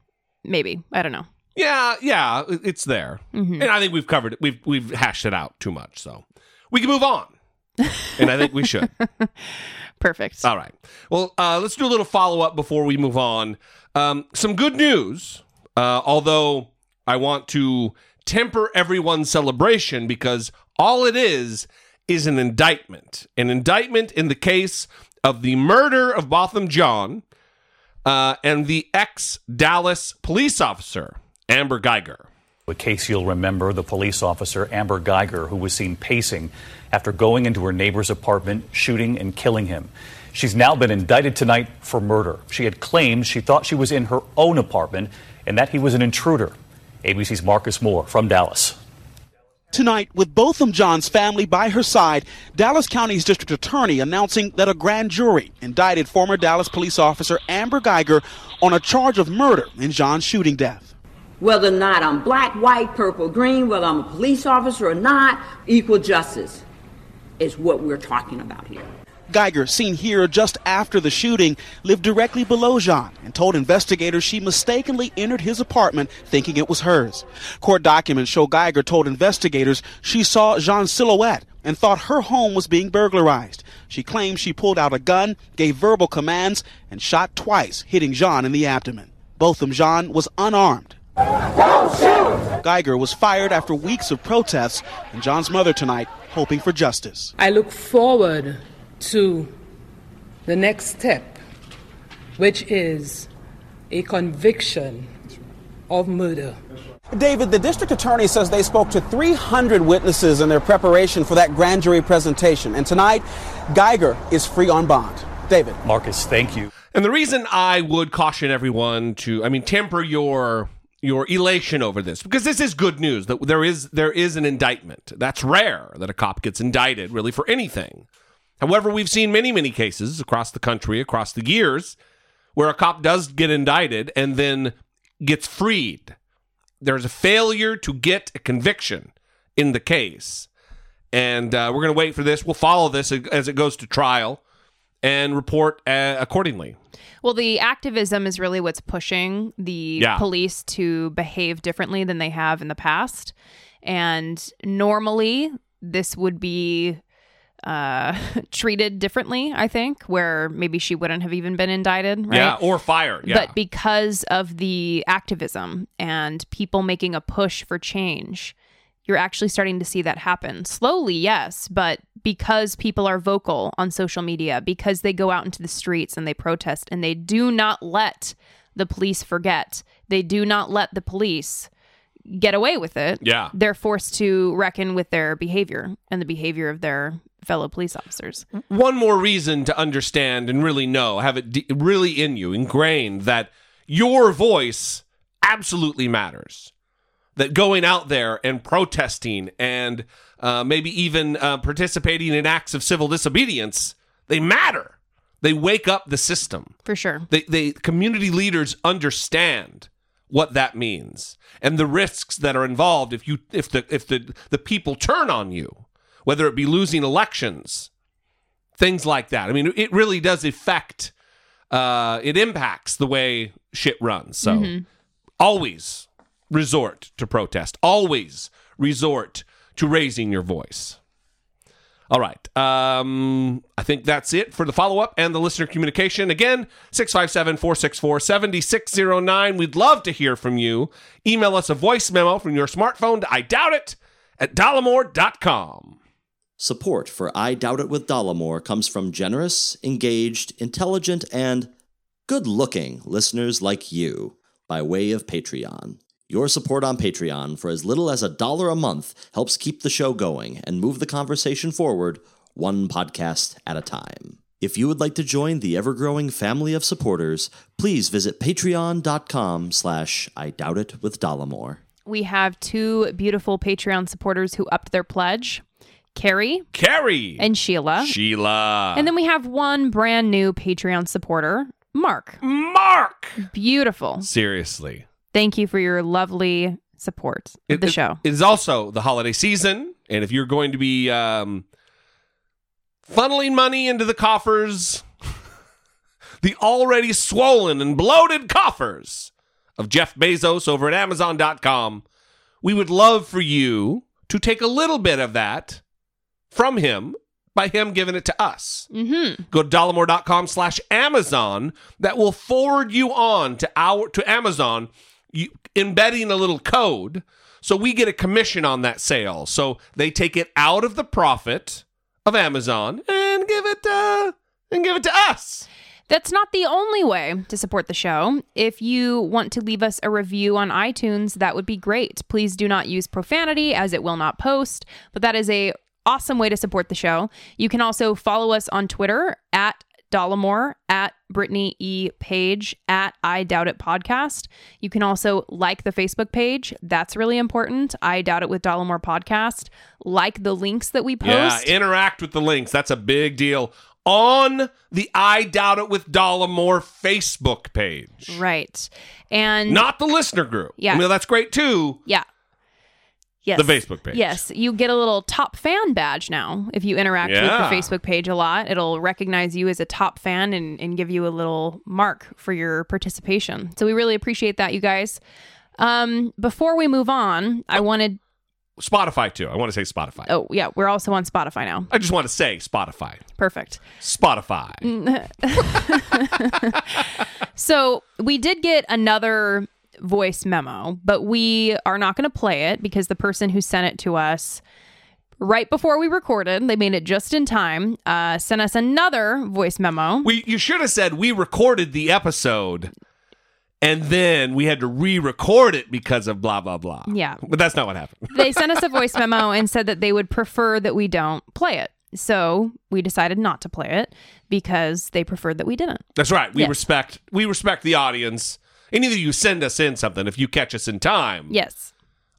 [SPEAKER 3] Maybe I don't know.
[SPEAKER 2] Yeah, yeah, it's there.
[SPEAKER 3] Mm-hmm.
[SPEAKER 2] And I think we've covered it. We've we've hashed it out too much, so we can move on. and I think we should.
[SPEAKER 3] Perfect.
[SPEAKER 2] All right. Well, uh, let's do a little follow up before we move on. Um, some good news, uh, although I want to temper everyone's celebration because all it is is an indictment. An indictment in the case of the murder of Botham Jean uh, and the ex Dallas police officer, Amber Guyger.
[SPEAKER 7] A case you'll remember the police officer Amber Guyger, who was seen pacing after going into her neighbor's apartment, shooting and killing him. She's now been indicted tonight for murder. She had claimed she thought she was in her own apartment and that he was an intruder. ABC's Marcus Moore from Dallas.
[SPEAKER 8] Tonight, with Botham Jean's family by her side, Dallas County's district attorney announcing that a grand jury indicted former Dallas police officer Amber Guyger on a charge of murder in Jean's shooting death.
[SPEAKER 9] Whether or not I'm black, white, purple, green, whether I'm a police officer or not, equal justice is what we're talking about here.
[SPEAKER 8] Guyger, seen here just after the shooting, lived directly below Jean and told investigators she mistakenly entered his apartment thinking it was hers. Court documents show Guyger told investigators she saw Jean's silhouette and thought her home was being burglarized. She claimed she pulled out a gun, gave verbal commands, and shot twice, hitting Jean in the abdomen. Both Botham Jean was unarmed. Guyger was fired after weeks of protests, and John's mother tonight hoping for justice.
[SPEAKER 10] I look forward to the next step, which is a conviction of murder.
[SPEAKER 8] David, the district attorney says they spoke to 300 witnesses in their preparation for that grand jury presentation. And tonight, Guyger is free on bond. David.
[SPEAKER 7] Marcus, thank you.
[SPEAKER 2] And the reason I would caution everyone to, I mean, temper your your elation over this because this is good news that there is there is an indictment. That's rare that a cop gets indicted really for anything. However, we've seen many many cases across the country across the years where a cop does get indicted and then gets freed. There's a failure to get a conviction in the case. And uh, we're going to wait for this. We'll follow this as it goes to trial and report uh, accordingly.
[SPEAKER 3] Well, the activism is really what's pushing the
[SPEAKER 2] Yeah.
[SPEAKER 3] police to behave differently than they have in the past. And normally, this would be uh, treated differently, I think, where maybe she wouldn't have even been indicted, right?
[SPEAKER 2] Yeah, or fired. Yeah.
[SPEAKER 3] But because of the activism and people making a push for change, you're actually starting to see that happen. Slowly, yes, but because people are vocal on social media, because they go out into the streets and they protest and they do not let the police forget, they do not let the police get away with it.
[SPEAKER 2] Yeah.
[SPEAKER 3] They're forced to reckon with their behavior and the behavior of their fellow police officers.
[SPEAKER 2] one more reason to understand and really know, have it de- really in you, ingrained that your voice absolutely matters. That going out there and protesting and uh, maybe even uh, participating in acts of civil disobedience, they matter. They wake up the system.
[SPEAKER 3] For sure.
[SPEAKER 2] They, they community leaders understand what that means and the risks that are involved if you if the if the the people turn on you, whether it be losing elections, things like that. I mean, it really does affect. Uh, it impacts the way shit runs. So
[SPEAKER 3] Mhm.
[SPEAKER 2] always resort to protest. Always resort to raising your voice. All right. Um, I think that's it for the follow up and the listener communication. Again, 657 464 7609. We'd love to hear from you. Email us a voice memo from your smartphone to I doubt it at dollemore.com.
[SPEAKER 11] Support for I Doubt It with Dollemore comes from generous, engaged, intelligent, and good looking listeners like you by way of Patreon. Your support on Patreon for as little as a dollar a month helps keep the show going and move the conversation forward one podcast at a time. If you would like to join the ever-growing family of supporters, please visit patreon.com slash I Doubt It with Dollemore.
[SPEAKER 3] We have two beautiful Patreon supporters who upped their pledge Carrie
[SPEAKER 2] Carrie
[SPEAKER 3] and Sheila.
[SPEAKER 2] Sheila.
[SPEAKER 3] And then we have one brand new Patreon supporter, Mark.
[SPEAKER 2] Mark!
[SPEAKER 3] Beautiful.
[SPEAKER 2] Seriously.
[SPEAKER 3] Thank you for your lovely support of the
[SPEAKER 2] It-
[SPEAKER 3] show.
[SPEAKER 2] It is also the holiday season, and if you're going to be um, funneling money into the coffers, the already swollen and bloated coffers of Jeff Bezos over at Amazon.com, we would love for you to take a little bit of that from him by him giving it to us.
[SPEAKER 3] Mm-hmm.
[SPEAKER 2] Go to dollemore.com slash Amazon. That will forward you on to our to Amazon, you, embedding a little code. So we get a commission on that sale. So they take it out of the profit of Amazon and give it uh, and give it to us.
[SPEAKER 3] That's not the only way to support the show. If you want to leave us a review on iTunes, that would be great. Please do not use profanity as it will not post, but that is a awesome way to support the show. You can also follow us on Twitter at Dollemore, at Brittany E. Page, at I Doubt It Podcast. You can also like the Facebook page. That's really important. I Doubt It with Dollemore Podcast. Like the links that we post.
[SPEAKER 2] Yeah, interact with the links. That's a big deal on the I Doubt It with Dollemore Facebook page.
[SPEAKER 3] right. And
[SPEAKER 2] Not the listener group.
[SPEAKER 3] Yeah.
[SPEAKER 2] I mean, that's great too.
[SPEAKER 3] Yeah. Yes.
[SPEAKER 2] The Facebook page.
[SPEAKER 3] Yes. You get a little top fan badge now if you interact
[SPEAKER 2] Yeah.
[SPEAKER 3] with the Facebook page a lot. It'll recognize you as a top fan and, and give you a little mark for your participation. So we really appreciate that, you guys. Um, before we move on, I wanted.
[SPEAKER 2] Spotify too. I want to say Spotify.
[SPEAKER 3] Oh, yeah. We're also on Spotify now.
[SPEAKER 2] I just want to say Spotify.
[SPEAKER 3] Perfect.
[SPEAKER 2] Spotify.
[SPEAKER 3] So we did get another voice memo, but we are not going to play it because the person who sent it to us right before we recorded, they made it just in time, uh, sent us another voice memo.
[SPEAKER 2] We you should have said we recorded the episode and then we had to re-record it because of blah blah blah.
[SPEAKER 3] Yeah.
[SPEAKER 2] But that's not what happened.
[SPEAKER 3] they sent us a voice memo and said that they would prefer that we don't play it. So we decided not to play it because they preferred that we didn't.
[SPEAKER 2] That's right. We
[SPEAKER 3] Yes.
[SPEAKER 2] respect we respect the audience. And either you send us in something if you catch us in time.
[SPEAKER 3] Yes.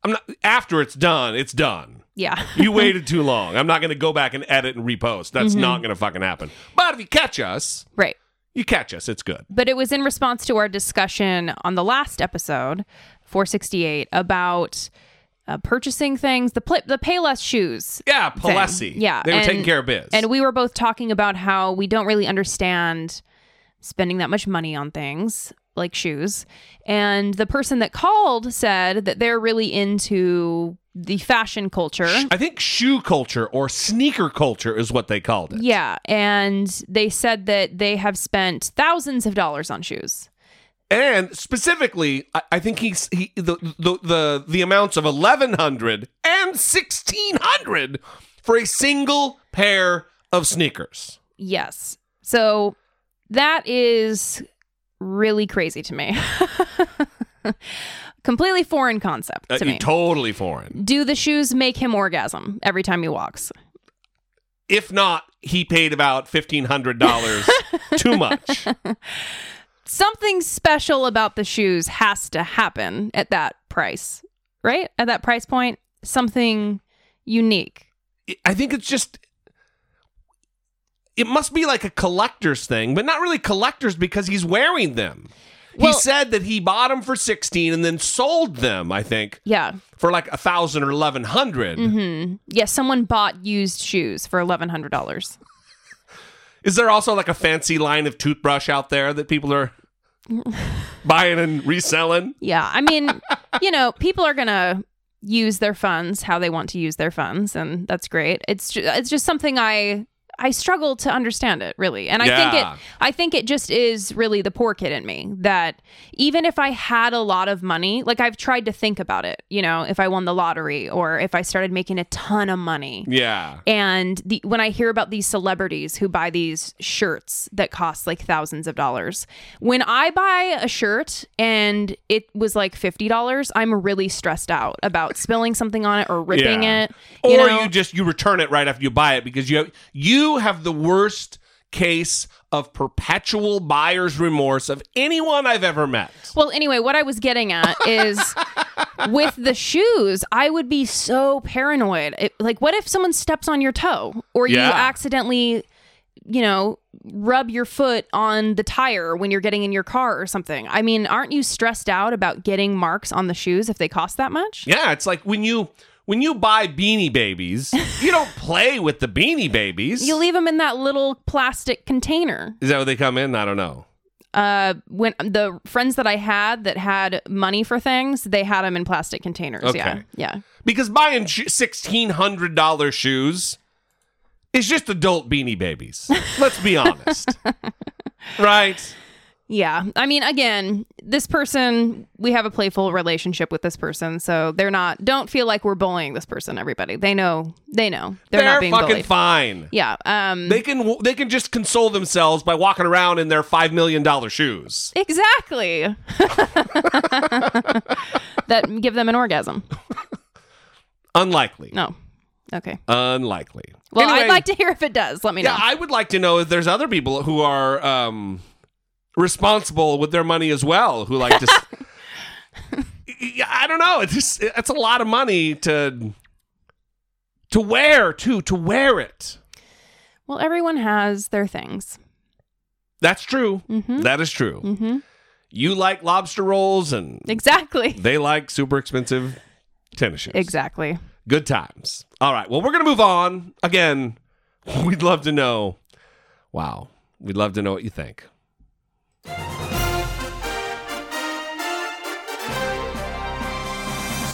[SPEAKER 2] I'm not after it's done, it's done.
[SPEAKER 3] Yeah.
[SPEAKER 2] You waited too long. I'm not going to go back and edit and repost. That's
[SPEAKER 3] Mhm.
[SPEAKER 2] not going to fucking happen. But if you catch us,
[SPEAKER 3] right.
[SPEAKER 2] You catch us, it's good.
[SPEAKER 3] But it was in response to our discussion on the last episode, 468, about uh, purchasing things, the pl- the Payless shoes.
[SPEAKER 2] Yeah. Palessi.
[SPEAKER 3] Yeah,
[SPEAKER 2] They were
[SPEAKER 3] and-
[SPEAKER 2] taking care of biz.
[SPEAKER 3] And we were both talking about how we don't really understand spending that much money on things like shoes. And the person that called said that they're really into the fashion culture.
[SPEAKER 2] I think shoe culture or sneaker culture is what they called it.
[SPEAKER 3] Yeah, and they said that they have spent thousands of dollars on shoes.
[SPEAKER 2] And specifically, I, I think he's he the, the the the amounts of eleven hundred and sixteen hundred for a single pair of sneakers.
[SPEAKER 3] Yes. So that is really crazy to me. Completely foreign concept
[SPEAKER 2] Uh,
[SPEAKER 3] to me.
[SPEAKER 2] totally foreign.
[SPEAKER 3] Do the shoes make him orgasm every time he walks?
[SPEAKER 2] If not, he paid about fifteen hundred dollars too much.
[SPEAKER 3] Something special about the shoes has to happen at that price, right? At that price point, something unique.
[SPEAKER 2] I think it's just it must be like a collector's thing, but not really collectors because he's wearing them. he said that he bought them for sixteen and then sold them. I think
[SPEAKER 3] Yeah.
[SPEAKER 2] for like a thousand or eleven hundred.
[SPEAKER 3] hmm Yeah, someone bought used shoes for $1,100.
[SPEAKER 2] Is there also like a fancy line of toothbrush out there that people are buying and reselling?
[SPEAKER 3] Yeah, I mean, you know, people are gonna use their funds how they want to use their funds, and that's great. It's ju- it's just something I I struggle to understand it really, and I think it I think it just is really the poor kid in me that even if I had a lot of money, like I've tried to think about it, you know, if I won the lottery or if I started making a ton of money,
[SPEAKER 2] Yeah.
[SPEAKER 3] and the, when I hear about these celebrities who buy these shirts that cost like thousands of dollars, when I buy a shirt and it was like $50, I'm really stressed out about spilling something on it or ripping
[SPEAKER 2] Yeah.
[SPEAKER 3] it. You
[SPEAKER 2] or
[SPEAKER 3] know?
[SPEAKER 2] you just you return it right after you buy it because you have, you have the worst case of perpetual buyer's remorse of anyone I've ever met.
[SPEAKER 3] Well, anyway, what I was getting at is with the shoes, I would be so paranoid. It, like, what if someone steps on your toe or you accidentally, you know, rub your foot on the tire when you're getting in your car or something? I mean, aren't you stressed out about getting marks on the shoes if they cost that much?
[SPEAKER 2] Yeah, it's like when you when you buy beanie babies, you don't play with the beanie babies.
[SPEAKER 3] You leave them in that little plastic container.
[SPEAKER 2] Is that what they come in? I don't know.
[SPEAKER 3] Uh, when the friends that I had that had money for things, they had them in plastic containers. Yeah,
[SPEAKER 2] Okay.
[SPEAKER 3] yeah.
[SPEAKER 2] Because buying sixteen hundred dollar shoes is just adult beanie babies. Let's be honest, right?
[SPEAKER 3] Yeah. I mean, again, this person, we have a playful relationship with this person. So they're not, don't feel like we're bullying this person, everybody. They know, they know. They're,
[SPEAKER 2] They're,
[SPEAKER 3] not being
[SPEAKER 2] fucking
[SPEAKER 3] bullied.
[SPEAKER 2] fine.
[SPEAKER 3] Yeah. Um,
[SPEAKER 2] They can they can just console themselves by walking around in their five million dollar shoes.
[SPEAKER 3] exactly. that give them an orgasm.
[SPEAKER 2] Unlikely.
[SPEAKER 3] No. Okay.
[SPEAKER 2] Unlikely.
[SPEAKER 3] Well,
[SPEAKER 2] Anyway,
[SPEAKER 3] I'd like to hear if it does. Let me know.
[SPEAKER 2] Yeah, I would like to know if there's other people who are um, responsible with their money as well, who like to. Yeah, I don't know. It's just it's a lot of money to to wear too. To wear it.
[SPEAKER 3] well, everyone has their things.
[SPEAKER 2] That's true.
[SPEAKER 3] Mhm.
[SPEAKER 2] That is true.
[SPEAKER 3] hmm
[SPEAKER 2] You like lobster rolls, and
[SPEAKER 3] Exactly.
[SPEAKER 2] they like super expensive tennis shoes.
[SPEAKER 3] Exactly.
[SPEAKER 2] Good times. All right. Well, we're going to move on. Again, we'd love to know. Wow. We'd love to know what you think.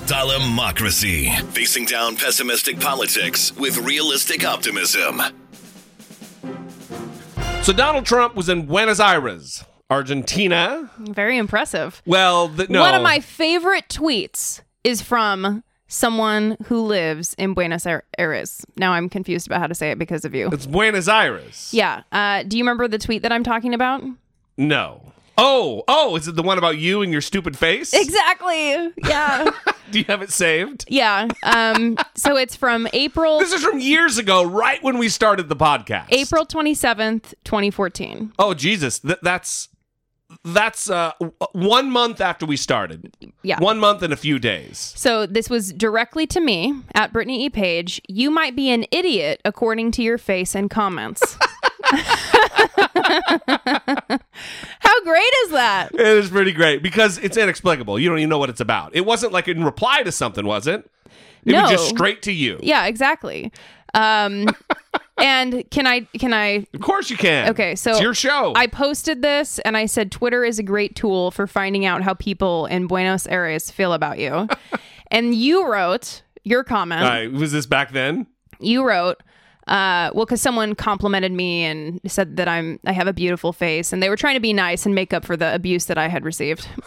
[SPEAKER 12] Democracy. Facing down pessimistic politics with realistic optimism.
[SPEAKER 2] So, Donald Trump was in Buenos Aires, Argentina.
[SPEAKER 3] Very impressive.
[SPEAKER 2] Well, the, no.
[SPEAKER 3] One of my favorite tweets is from someone who lives in Buenos Aires. Now I'm confused about how to say it because of you.
[SPEAKER 2] It's Buenos Aires.
[SPEAKER 3] Yeah. Uh, do you remember the tweet that I'm talking about?
[SPEAKER 2] No. Oh, oh, is it the one about you and your stupid face?
[SPEAKER 3] Exactly. Yeah.
[SPEAKER 2] Do you have it saved?
[SPEAKER 3] yeah. Um, so it's from April
[SPEAKER 2] This is from years ago, right when we started the podcast.
[SPEAKER 3] April 27th, 2014.
[SPEAKER 2] Oh, Jesus. Th- that's that's uh, one month after we started.
[SPEAKER 3] Yeah.
[SPEAKER 2] One month and a few days.
[SPEAKER 3] So this was directly to me at Brittany E. Page. You might be an idiot according to your face and comments. How great is that?
[SPEAKER 2] It is pretty great because it's inexplicable. You don't even know what it's about. It wasn't like in reply to something, was it? It
[SPEAKER 3] No.
[SPEAKER 2] was just straight to you.
[SPEAKER 3] Yeah, exactly. Um, and can I can I
[SPEAKER 2] Of course you can.
[SPEAKER 3] Okay, so
[SPEAKER 2] it's your show.
[SPEAKER 3] I posted this and I said Twitter is a great tool for finding out how people in Buenos Aires feel about you. and you wrote your comment.
[SPEAKER 2] Right, was this back then?
[SPEAKER 3] You wrote uh, well, because someone complimented me and said that I'm I have a beautiful face, and they were trying to be nice and make up for the abuse that I had received.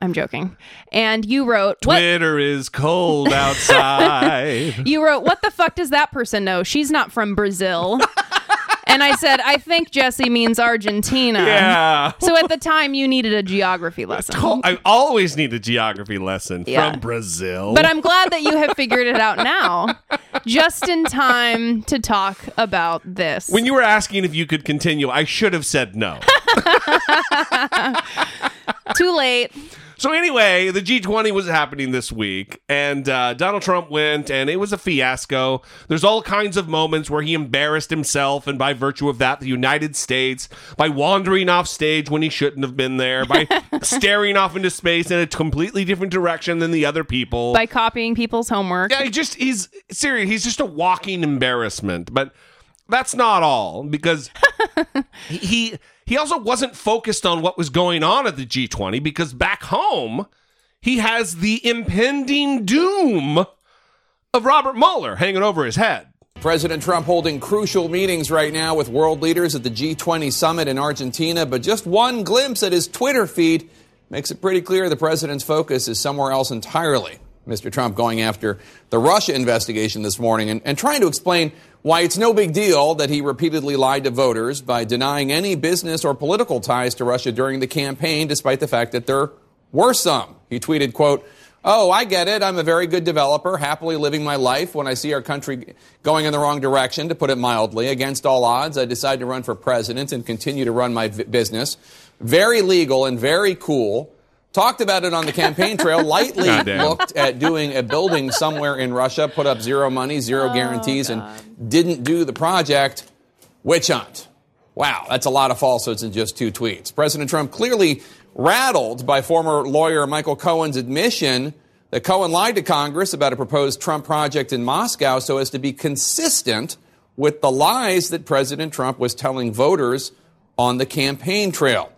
[SPEAKER 3] I'm joking. And you wrote?
[SPEAKER 2] Twitter is cold outside.
[SPEAKER 3] You wrote, "What the fuck does that person know? She's not from Brazil." and I said, "I think Jesse means Argentina."
[SPEAKER 2] yeah.
[SPEAKER 3] So at the time, you needed a geography lesson.
[SPEAKER 2] I always need a geography lesson
[SPEAKER 3] Yeah.
[SPEAKER 2] from Brazil.
[SPEAKER 3] But I'm glad that you have figured it out now, just in time to talk about this.
[SPEAKER 2] when you were asking if you could continue, I should have said no.
[SPEAKER 3] Too late.
[SPEAKER 2] So anyway, the G20 was happening this week, and uh, Donald Trump went, and it was a fiasco. There's all kinds of moments where he embarrassed himself, and by virtue of that, the United States, by wandering off stage when he shouldn't have been there, by staring off into space in a completely different direction than the other people.
[SPEAKER 3] By copying people's homework.
[SPEAKER 2] Yeah, he just he's serious. He's just a walking embarrassment. But that's not all because he- he he also wasn't focused on what was going on at the G20 because back home he has the impending doom of Robert Mueller hanging over his head.
[SPEAKER 13] President Trump holding crucial meetings right now with world leaders at the G20 summit in Argentina, but just one glimpse at his Twitter feed makes it pretty clear the president's focus is somewhere else entirely. Mr. Trump going after the Russia investigation this morning and, and trying to explain why it's no big deal that he repeatedly lied to voters by denying any business or political ties to Russia during the campaign, despite the fact that there were some. He tweeted, quote, Oh, I get it. I'm a very good developer, happily living my life. When I see our country going in the wrong direction, to put it mildly, against all odds, I decide to run for president and continue to run my v- business. Very legal and very cool. Talked about it on the campaign trail, lightly looked at doing a building somewhere in Russia, put up zero money, zero oh, guarantees, and didn't do the project. Witch hunt. Wow, that's a lot of falsehoods in just two tweets. President Trump clearly rattled by former lawyer Michael Cohen's admission that Cohen lied to Congress about a proposed Trump project in Moscow so as to be consistent with the lies that President Trump was telling voters on the campaign trail.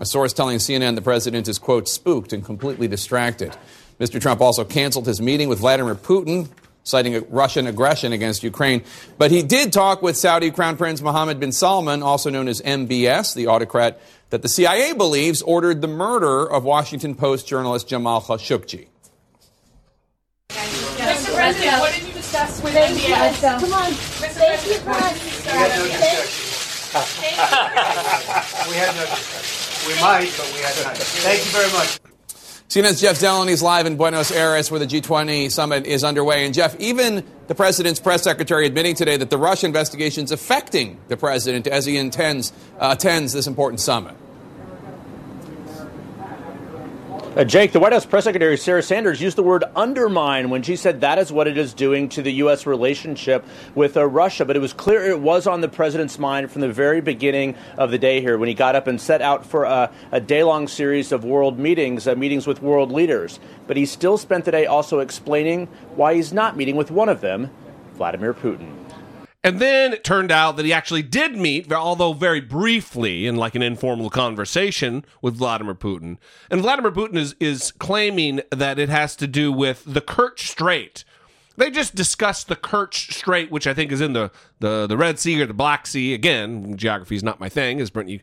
[SPEAKER 13] A source telling CNN the president is, quote, spooked and completely distracted. Mr. Trump also canceled his meeting with Vladimir Putin, citing a Russian aggression against Ukraine. But he did talk with Saudi Crown Prince Mohammed bin Salman, also known as MBS, the autocrat that the CIA believes ordered the murder of Washington Post journalist Jamal Khashoggi.
[SPEAKER 14] Mr. President, what did you discuss with MBS? Come on. Thank you,
[SPEAKER 15] we had no discussion. We might, but we had not. Thank you very much.
[SPEAKER 13] CNN's Jeff Zeleny is live in Buenos Aires where the G20 summit is underway. And Jeff, even the president's press secretary admitting today that the Russia investigation is affecting the president as he intends, uh, attends this important summit.
[SPEAKER 15] Uh, Jake, the White House press secretary Sarah Sanders used the word undermine when she said that is what it is doing to the U.S. relationship with uh, Russia. But it was clear it was on the president's mind from the very beginning of the day here when he got up and set out for a, a day long series of world meetings, uh, meetings with world leaders. But he still spent the day also explaining why he's not meeting with one of them, Vladimir Putin.
[SPEAKER 2] And then it turned out that he actually did meet, although very briefly, in like an informal conversation with Vladimir Putin. And Vladimir Putin is, is claiming that it has to do with the Kerch Strait. They just discussed the Kerch Strait, which I think is in the, the, the Red Sea or the Black Sea. Again, geography is not my thing, as Brittany,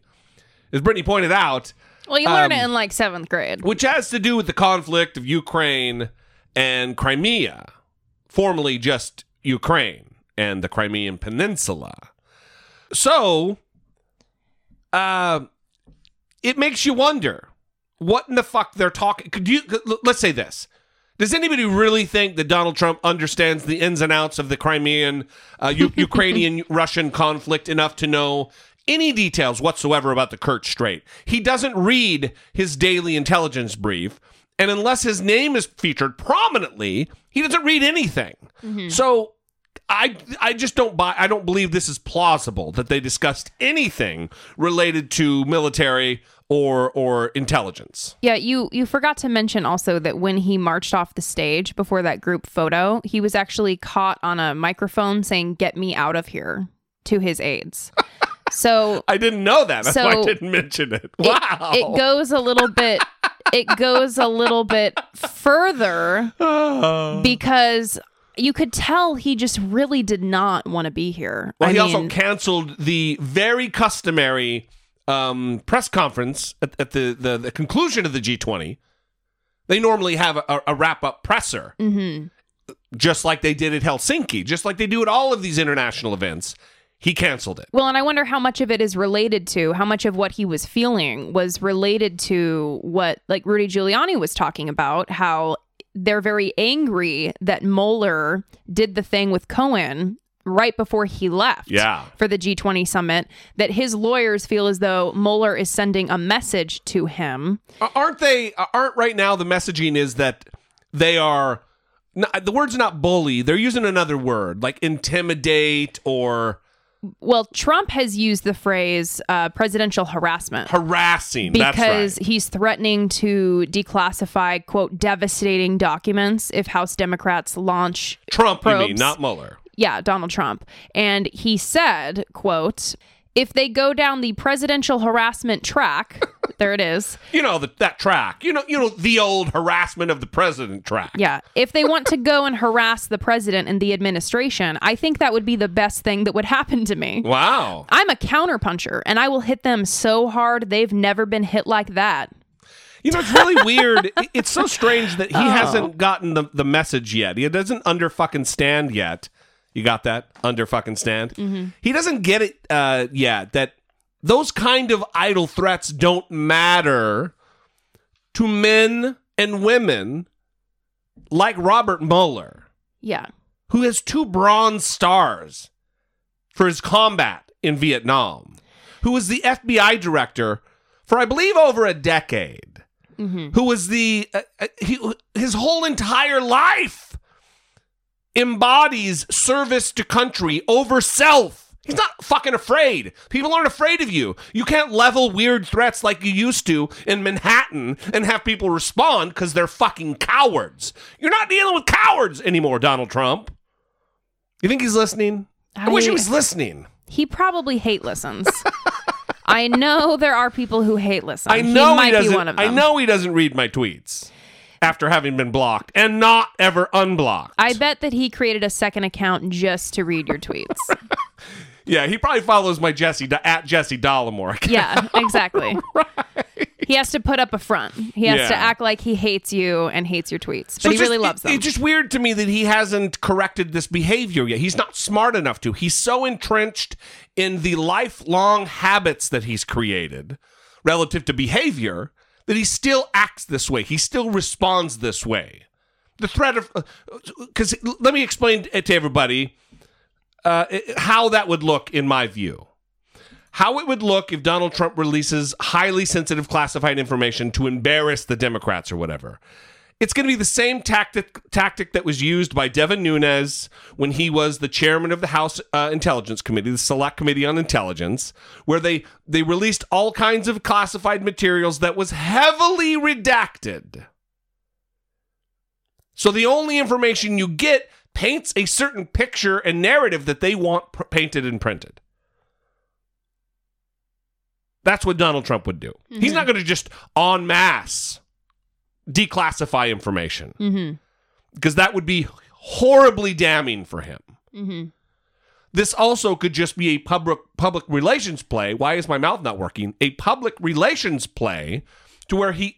[SPEAKER 2] as Brittany pointed out.
[SPEAKER 3] Well, you learn
[SPEAKER 2] Um,
[SPEAKER 3] it in like seventh grade.
[SPEAKER 2] which has to do with the conflict of Ukraine and Crimea, formerly just Ukraine and the Crimean Peninsula. So, uh, it makes you wonder what in the fuck they're talking. Could you let's say this? Does anybody really think that Donald Trump understands the ins and outs of the Crimean, uh, U- Ukrainian Russian conflict enough to know any details whatsoever about the Kerch Strait? He doesn't read his daily intelligence brief, and unless his name is featured prominently, he doesn't read anything. So I I just don't buy I don't believe this is plausible that they discussed anything related to military or or intelligence.
[SPEAKER 3] Yeah, you you forgot to mention also that when he marched off the stage before that group photo, he was actually caught on a microphone saying "Get me out of here" to his aides. So
[SPEAKER 2] I didn't know that. That's why I didn't mention it.
[SPEAKER 3] it-
[SPEAKER 2] Wow.
[SPEAKER 3] it, goes a little bit it goes a little bit further because you could tell he just really did not want to be here.
[SPEAKER 2] Well,
[SPEAKER 3] I
[SPEAKER 2] he also canceled the very customary um, press conference at, at the, the, the conclusion of the G20. They normally have a, a wrap up presser,
[SPEAKER 3] mhm.
[SPEAKER 2] just like they did at Helsinki, just like they do at all of these international events. He canceled it.
[SPEAKER 3] Well, and I wonder how much of it is related to how much of what he was feeling was related to what, like Rudy Giuliani was talking about, how they're very angry that Mueller did the thing with Cohen right before he left
[SPEAKER 2] Yeah.
[SPEAKER 3] for the G20 summit, that his lawyers feel as though Mueller is sending a message to him.
[SPEAKER 2] Aren't they? Aren't right now the messaging is that they are. Not, the word's not bully. They're using another word like intimidate or
[SPEAKER 3] Well, Trump has used the phrase uh, presidential harassment.
[SPEAKER 2] harassing. That's
[SPEAKER 3] because
[SPEAKER 2] right.
[SPEAKER 3] he's threatening to declassify quote devastating documents if House Democrats launch
[SPEAKER 2] Trump, you mean,
[SPEAKER 3] probes.
[SPEAKER 2] not Mueller.
[SPEAKER 3] yeah Donald Trump and he said quote if they go down the presidential harassment track there it is
[SPEAKER 2] You know the, that track. You know, you know the old harassment of the president track.
[SPEAKER 3] yeah if they want to go and harass the president and the administration I think that would be the best thing that would happen to me
[SPEAKER 2] Wow.
[SPEAKER 3] I'm a counterpuncher and I will hit them so hard they've never been hit like that
[SPEAKER 2] You know, it's really weird. It's so strange that he
[SPEAKER 3] Oh.
[SPEAKER 2] hasn't gotten the, the message yet. He doesn't under fucking stand yet. You got that? Under fucking stand?
[SPEAKER 3] Mhm.
[SPEAKER 2] He doesn't get it uh, yet that those kind of idle threats don't matter to men and women like Robert Mueller,
[SPEAKER 3] yeah
[SPEAKER 2] who has two bronze stars for his combat in Vietnam, who was the FBI director for, I believe, over a decade
[SPEAKER 3] mm-hmm.
[SPEAKER 2] who was the uh, uh, he, his whole entire life embodies service to country over self. He's not fucking afraid. People aren't afraid of you. You can't level weird threats like you used to in Manhattan and have people respond because they're fucking cowards. You're not dealing with cowards anymore, Donald Trump. You think he's listening? I, wish he was listening.
[SPEAKER 3] He probably hate listens. I know there are people who hate listen.
[SPEAKER 2] I know
[SPEAKER 3] he might
[SPEAKER 2] doesn't.
[SPEAKER 3] be one of them.
[SPEAKER 2] I know he doesn't read my tweets after having been blocked and not ever unblocked.
[SPEAKER 3] I bet that he created a second account just to read your tweets.
[SPEAKER 2] Yeah, he probably follows my Jesse at Jesse Dollemore. account.
[SPEAKER 3] yeah, exactly. right. He has to put up a front. He has to act like he hates you and hates your tweets, but
[SPEAKER 2] So
[SPEAKER 3] he
[SPEAKER 2] it's
[SPEAKER 3] really
[SPEAKER 2] just-
[SPEAKER 3] loves
[SPEAKER 2] it-
[SPEAKER 3] them.
[SPEAKER 2] It's just weird to me that he hasn't corrected this behavior yet. He's not smart enough to. He's so entrenched in the lifelong habits that he's created relative to behavior that he still acts this way. He still responds this way. The threat of because let me explain it to everybody uh, how that would look in my view. How it would look if Donald Trump releases highly sensitive classified information to embarrass the Democrats or whatever. It's going to be the same tactic tactic that was used by Devin Nunes when he was the chairman of the House uh, Intelligence Committee, the Select Committee on Intelligence, where they they released all kinds of classified materials that was heavily redacted. So the only information you get paints a certain picture and narrative that they want pr- painted and printed. That's what Donald Trump would do. Mm-hmm. He's not going to just en masse declassify information
[SPEAKER 3] mm-hmm.
[SPEAKER 2] because that would be horribly damning for him.
[SPEAKER 3] Mm-hmm.
[SPEAKER 2] This also could just be a public public relations play. Why is my mouth not working? A public relations play to where he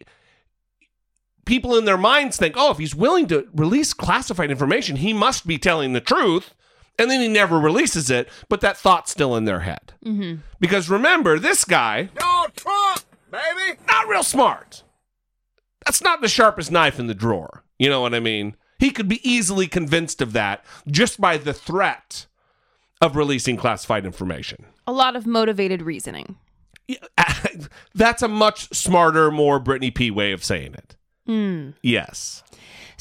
[SPEAKER 2] people in their minds think, oh, if he's willing to release classified information, he must be telling the truth. And then he never releases it, but that thought's still in their head.
[SPEAKER 3] Mm-hmm.
[SPEAKER 2] Because remember, this guy,
[SPEAKER 16] no Trump, baby,
[SPEAKER 2] not real smart. That's not the sharpest knife in the drawer. You know what I mean? He could be easily convinced of that just by the threat of releasing classified information.
[SPEAKER 3] A lot of motivated reasoning.
[SPEAKER 2] That's a much smarter, more Brittany P way of saying it.
[SPEAKER 3] Mm.
[SPEAKER 2] Yes.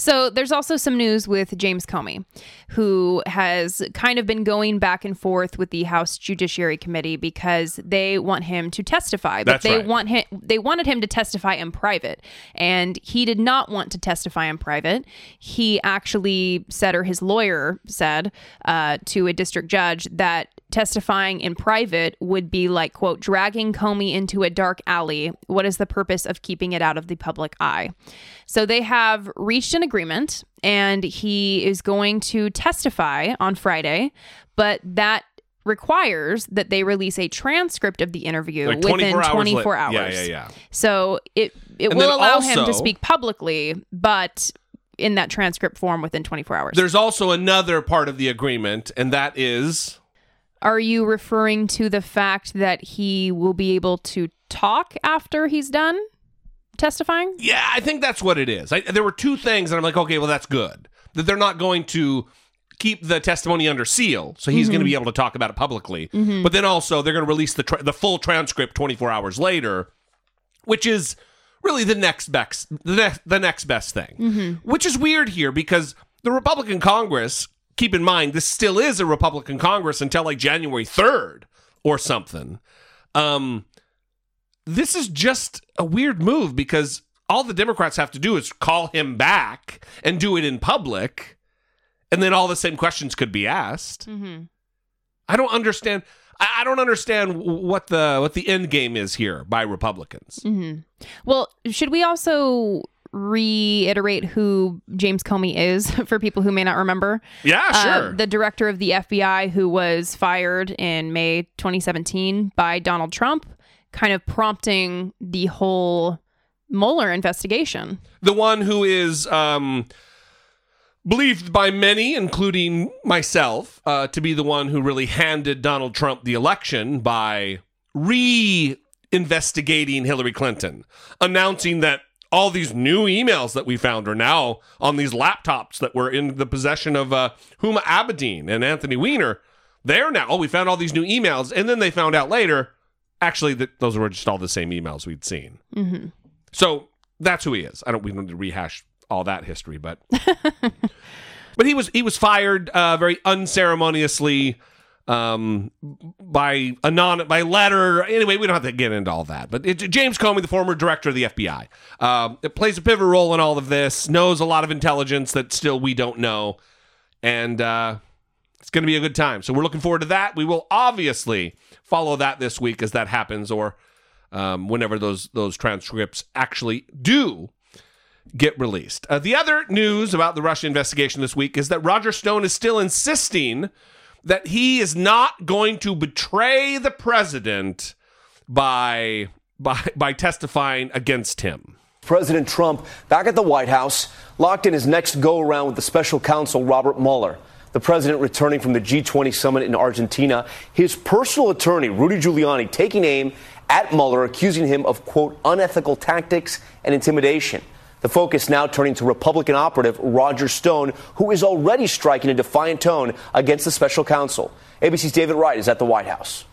[SPEAKER 3] So there's also some news with James Comey, who has kind of been going back and forth with the House Judiciary Committee because they want him to testify, but
[SPEAKER 2] That's
[SPEAKER 3] they
[SPEAKER 2] right.
[SPEAKER 3] want him they wanted him to testify in private, and he did not want to testify in private. He actually said, or his lawyer said, uh, to a district judge that testifying in private would be like quote dragging comey into a dark alley. What is the purpose of keeping it out of the public eye? So they have reached an agreement and he is going to testify on friday but that requires that they release a transcript of the interview
[SPEAKER 2] Like
[SPEAKER 3] within
[SPEAKER 2] 24 hours
[SPEAKER 3] 24 hours
[SPEAKER 2] yeah, yeah, yeah.
[SPEAKER 3] so it it
[SPEAKER 2] And
[SPEAKER 3] will allow him to speak publicly but in that transcript form within 24 hours.
[SPEAKER 2] There's also another part of the agreement, and that is
[SPEAKER 3] Are you referring to the fact that he will be able to talk after he's done testifying?
[SPEAKER 2] Yeah, I think that's what it is. I, there were two things, and I'm like, okay, well, that's good. That they're not going to keep the testimony under seal, so he's
[SPEAKER 3] Mhm.
[SPEAKER 2] going to be able to talk about it publicly.
[SPEAKER 3] Mhm.
[SPEAKER 2] But then also, they're going to release the tra- the full transcript 24 hours later, which is really the next best the, ne- the next best thing.
[SPEAKER 3] Mm-hmm.
[SPEAKER 2] Which is weird here because the Republican Congress, keep in mind, this still is a Republican Congress until like January 3rd or something. Um, this is just a weird move because all the Democrats have to do is call him back and do it in public, and then all the same questions could be asked.
[SPEAKER 3] Mm-hmm.
[SPEAKER 2] I don't understand. I don't understand what the what the end game is here by Republicans.
[SPEAKER 3] Mm-hmm. Well, should we also reiterate who James Comey is for people who may not remember?
[SPEAKER 2] Yeah,
[SPEAKER 3] Uh,
[SPEAKER 2] sure.
[SPEAKER 3] the director of the FBI who was fired in May 2017 by Donald Trump, kind of prompting the whole Mueller investigation.
[SPEAKER 2] the one who is um, believed by many, including myself, uh, to be the one who really handed Donald Trump the election by re-investigating Hillary Clinton, announcing that all these new emails that we found are now on these laptops that were in the possession of uh, Huma Abedin and Anthony Weiner. They're now, oh, we found all these new emails. And then they found out later, actually, that those were just all the same emails we'd seen.
[SPEAKER 3] Mm-hmm.
[SPEAKER 2] So that's who he is. I don't we don't need to rehash all that history, but but he was he was fired uh, very unceremoniously um, by anon by letter. Anyway, we don't have to get into all that. But it, James Comey, the former director of the FBI, um, it plays a pivotal role in all of this. Knows a lot of intelligence that still we don't know, and uh, it's going to be a good time. So we're looking forward to that. We will obviously follow that this week as that happens, or um, whenever those those transcripts actually do get released. Uh, the other news about the Russia investigation this week is that Roger Stone is still insisting that he is not going to betray the president by by by testifying against him.
[SPEAKER 17] President Trump back at the White House, locked in his next go around with the special counsel Robert Mueller. The president returning from the G20 summit in Argentina, his personal attorney, Rudy Giuliani, taking aim at Mueller, accusing him of, quote, unethical tactics and intimidation. The focus now turning to Republican operative Roger Stone, who is already striking a defiant tone against the special counsel. ABC's David Wright is at the White House.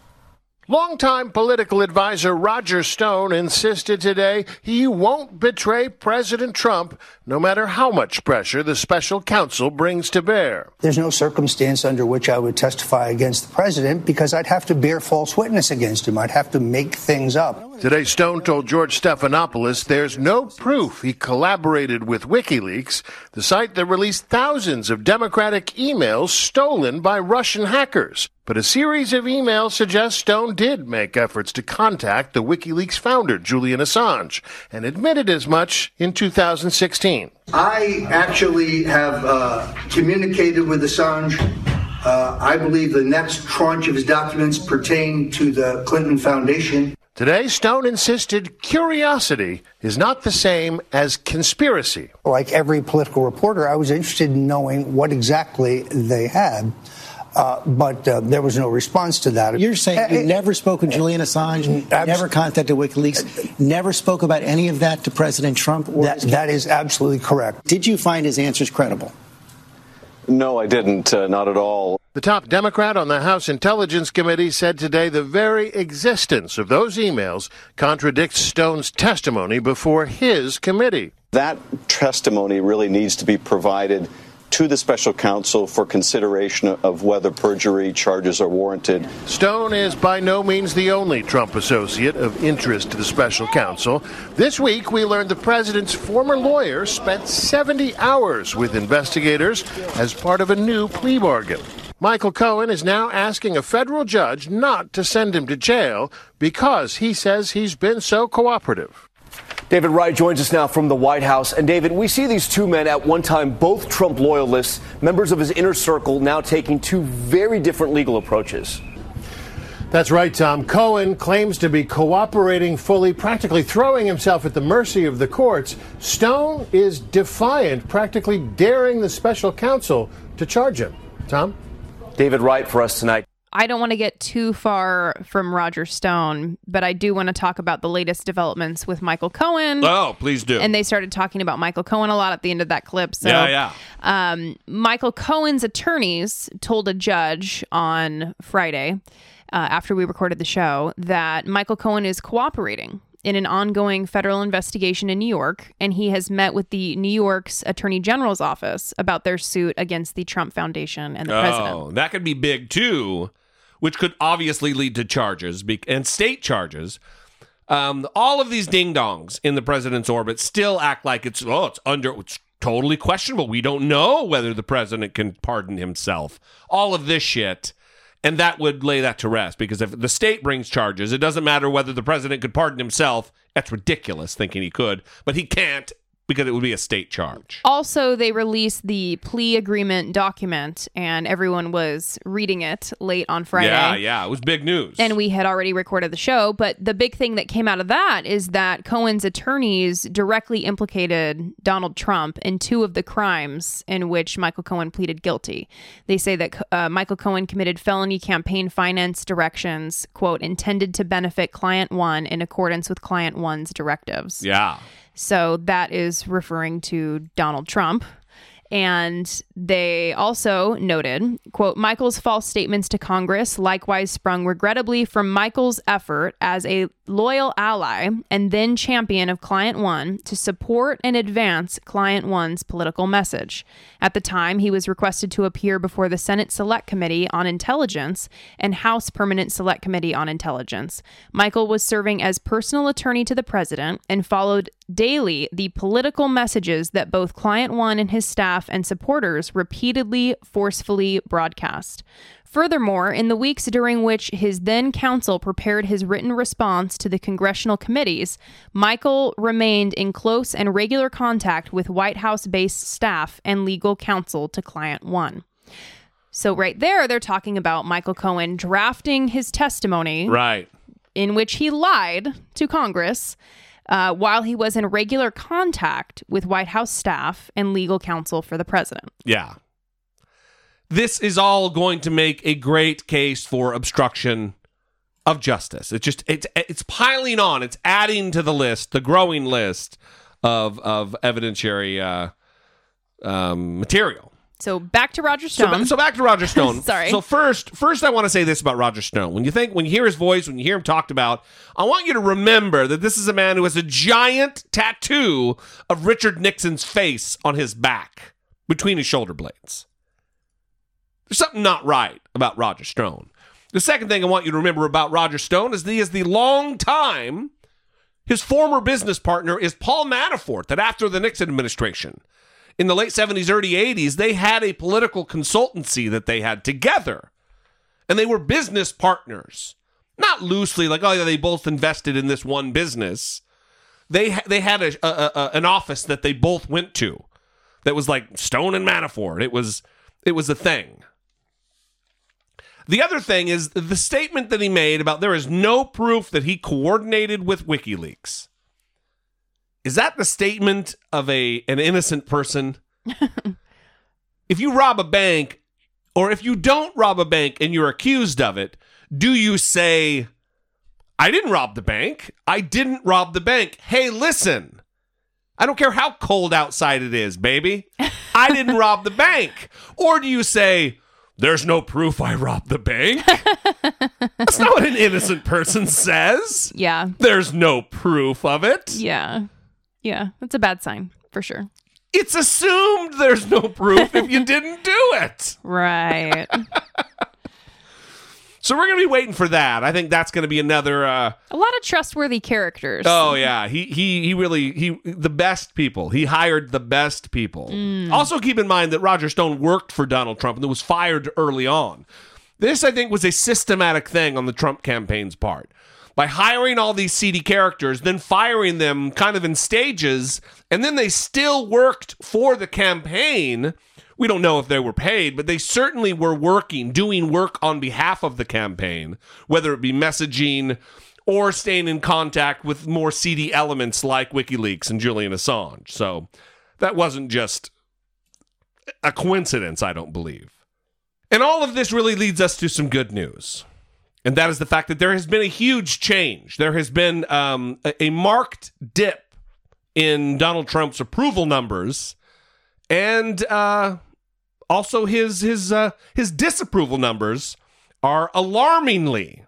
[SPEAKER 18] Longtime political advisor Roger Stone insisted today he won't betray President Trump no matter how much pressure the special counsel brings to bear.
[SPEAKER 19] There's no circumstance under which I would testify against the president because I'd have to bear false witness against him. I'd have to make things up.
[SPEAKER 18] Today, Stone told George Stephanopoulos there's no proof he collaborated with WikiLeaks, the site that released thousands of Democratic emails stolen by Russian hackers. But a series of emails suggest Stone did make efforts to contact the WikiLeaks founder, Julian Assange, and admitted as much in 2016.
[SPEAKER 19] I actually have uh, communicated with Assange. Uh, I believe the next tranche of his documents pertain to the Clinton Foundation.
[SPEAKER 18] Today, Stone insisted curiosity is not the same as conspiracy.
[SPEAKER 19] Like every political reporter, I was interested in knowing what exactly they had. Uh, but uh, there was no response to that.
[SPEAKER 20] You're saying you never spoke with Julian Assange, never contacted WikiLeaks, never spoke about any of that to President Trump?
[SPEAKER 19] That, that is absolutely correct.
[SPEAKER 20] Did you find his answers credible?
[SPEAKER 21] No, I didn't. Uh, not at all.
[SPEAKER 18] The top Democrat on the House Intelligence Committee said today the very existence of those emails contradicts Stone's testimony before his committee.
[SPEAKER 21] That testimony really needs to be provided to the special counsel for consideration of whether perjury charges are warranted.
[SPEAKER 18] Stone is by no means the only Trump associate of interest to the special counsel. This week, we learned the president's former lawyer spent 70 hours with investigators as part of a new plea bargain. Michael Cohen is now asking a federal judge not to send him to jail because he says he's been so cooperative.
[SPEAKER 17] David Wright joins us now from the White House. And David, we see these two men at one time both Trump loyalists, members of his inner circle, now taking two very different legal approaches.
[SPEAKER 18] That's right, Tom. Cohen claims to be cooperating fully, practically throwing himself at the mercy of the courts. Stone is defiant, practically daring the special counsel to charge him. Tom?
[SPEAKER 17] David Wright for us tonight.
[SPEAKER 3] I don't want to get too far from Roger Stone, but I do want to talk about the latest developments with Michael Cohen.
[SPEAKER 2] Oh, please do.
[SPEAKER 3] And they started talking about Michael Cohen a lot at the end of that clip. So,
[SPEAKER 2] yeah, yeah.
[SPEAKER 3] Um, Michael Cohen's attorneys told a judge on Friday, uh, after we recorded the show, that Michael Cohen is cooperating in an ongoing federal investigation in New York, and he has met with the New York's Attorney General's office about their suit against the Trump Foundation and the
[SPEAKER 2] oh,
[SPEAKER 3] president.
[SPEAKER 2] that could be big too, which could obviously lead to charges be- and state charges. Um, all of these ding dongs in the president's orbit still act like it's oh, it's under it's totally questionable. We don't know whether the president can pardon himself. All of this shit. And that would lay that to rest because if the state brings charges, it doesn't matter whether the president could pardon himself. That's ridiculous thinking he could, but he can't because it would be a state charge.
[SPEAKER 3] Also, they released the plea agreement document, and everyone was reading it late on Friday.
[SPEAKER 2] Yeah, yeah, it was big news.
[SPEAKER 3] And we had already recorded the show, but the big thing that came out of that is that Cohen's attorneys directly implicated Donald Trump in two of the crimes in which Michael Cohen pleaded guilty. They say that uh, Michael Cohen committed felony campaign finance directions, quote, intended to benefit client one in accordance with client one's directives.
[SPEAKER 2] Yeah.
[SPEAKER 3] So that is referring to Donald Trump. And they also noted, quote, Michael's false statements to Congress likewise sprung regrettably from Michael's effort as a loyal ally and then champion of Client One to support and advance Client One's political message. At the time, he was requested to appear before the Senate Select Committee on Intelligence and House Permanent Select Committee on Intelligence. Michael was serving as personal attorney to the president and followed daily the political messages that both Client One and his staff and supporters repeatedly, forcefully broadcast. Furthermore, in the weeks during which his then counsel prepared his written response to the congressional committees, Michael remained in close and regular contact with White House based staff and legal counsel to Client One. So, right there, they're talking about Michael Cohen drafting his testimony.
[SPEAKER 2] Right.
[SPEAKER 3] In which he lied to Congress uh, while he was in regular contact with White House staff and legal counsel for the president.
[SPEAKER 2] Yeah. This is all going to make a great case for obstruction of justice. It's just it's it's piling on. It's adding to the list, the growing list of of evidentiary uh, um, material.
[SPEAKER 3] So back to Roger Stone.
[SPEAKER 2] ba- so back to Roger Stone.
[SPEAKER 3] Sorry.
[SPEAKER 2] So first, first I want to say this about Roger Stone. When you think, when you hear his voice, when you hear him talked about, I want you to remember that this is a man who has a giant tattoo of Richard Nixon's face on his back between his shoulder blades. There's something not right about Roger Stone. The second thing I want you to remember about Roger Stone is that he is the long time. His former business partner is Paul Manafort. That after the Nixon administration, in the late 70s, early 80s, they had a political consultancy that they had together. And they were business partners. Not loosely, like, oh, yeah, they both invested in this one business. They, they had a, a, a, an office that they both went to that was like Stone and Manafort. It was, it was a thing. The other thing is the statement that he made about there is no proof that he coordinated with WikiLeaks. Is that the statement of a an innocent person? if you rob a bank or if you don't rob a bank and you're accused of it, do you say I didn't rob the bank. I didn't rob the bank. Hey, listen. I don't care how cold outside it is, baby. I didn't rob the bank. Or do you say there's no proof I robbed the bank? That's not what an innocent person says.
[SPEAKER 3] yeah.
[SPEAKER 2] There's no proof of it.
[SPEAKER 3] Yeah. Yeah. That's a bad sign for sure.
[SPEAKER 2] It's assumed there's no proof if you didn't do it.
[SPEAKER 3] Right.
[SPEAKER 2] So we're going to be waiting for that. I think that's going to be another uh
[SPEAKER 3] a lot of trustworthy characters.
[SPEAKER 2] Oh yeah, he he he really he the best people. He hired the best people.
[SPEAKER 3] Mm.
[SPEAKER 2] Also keep in mind that Roger Stone worked for Donald Trump and was fired early on. This I think was a systematic thing on the Trump campaign's part. By hiring all these seedy characters, then firing them kind of in stages, and then they still worked for the campaign. We don't know if they were paid, but they certainly were working, doing work on behalf of the campaign, whether it be messaging or staying in contact with more seedy elements like WikiLeaks and Julian Assange. So that wasn't just a coincidence, I don't believe. And all of this really leads us to some good news. And that is the fact that there has been a huge change. There has been um, a, a marked dip in Donald Trump's approval numbers, and uh, also his his uh, his disapproval numbers are alarmingly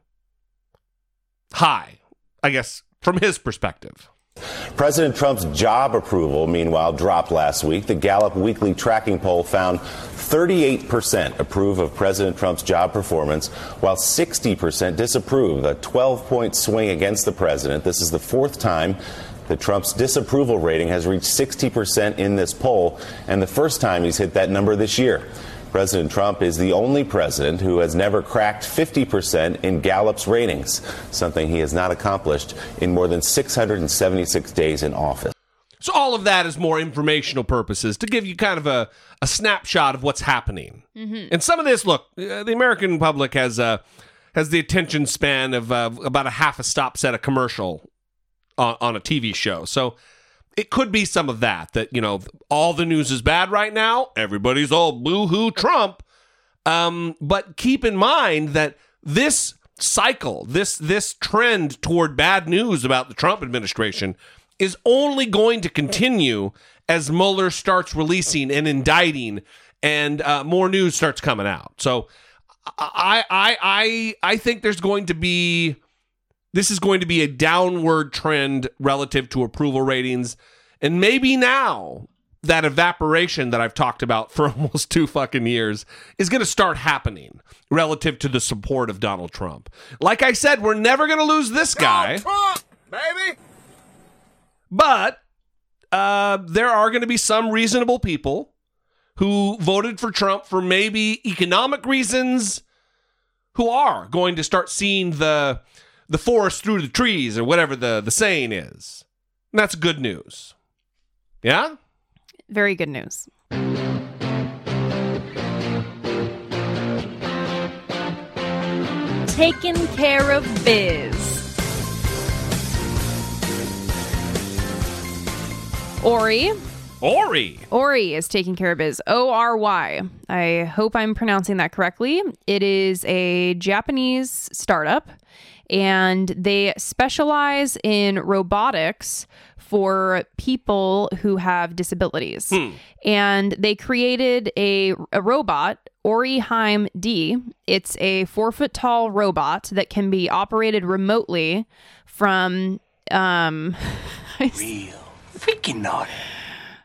[SPEAKER 2] high. I guess from his perspective.
[SPEAKER 22] President Trump's job approval, meanwhile, dropped last week. The Gallup weekly tracking poll found 38% approve of President Trump's job performance, while 60% disapprove, a 12 point swing against the president. This is the fourth time that Trump's disapproval rating has reached 60% in this poll, and the first time he's hit that number this year. President Trump is the only president who has never cracked 50% in Gallup's ratings, something he has not accomplished in more than 676 days in office.
[SPEAKER 2] So all of that is more informational purposes to give you kind of a, a snapshot of what's happening.
[SPEAKER 3] Mhm.
[SPEAKER 2] And some of this, look, uh, the American public has uh, has the attention span of uh, about a half a stop set a commercial on, on a TV show. So it could be some of that. That you know, all the news is bad right now. Everybody's all boo hoo Trump. Um, but keep in mind that this cycle, this this trend toward bad news about the Trump administration is only going to continue as Mueller starts releasing and indicting, and uh, more news starts coming out. So I I I I think there's going to be this is going to be a downward trend relative to approval ratings, and maybe now that evaporation that I've talked about for almost two fucking years is going to start happening relative to the support of Donald Trump. Like I said, we're never going to lose this guy.
[SPEAKER 16] Trump, baby.
[SPEAKER 2] But uh, there are going to be some reasonable people who voted for Trump for maybe economic reasons who are going to start seeing the the forest through the trees or whatever the, the saying is. And that's good news. Yeah?
[SPEAKER 3] Very good news. Taking care of biz. Ory,
[SPEAKER 2] Ory.
[SPEAKER 3] Ory is taking care of biz. O R Y. I hope I'm pronouncing that correctly. It is a Japanese startup and they specialize in robotics for people who have disabilities.
[SPEAKER 2] Hmm.
[SPEAKER 3] And they created a, a robot, Oriheim D. It's a four foot tall robot that can be operated remotely from. Um, Real
[SPEAKER 23] freaking naughty.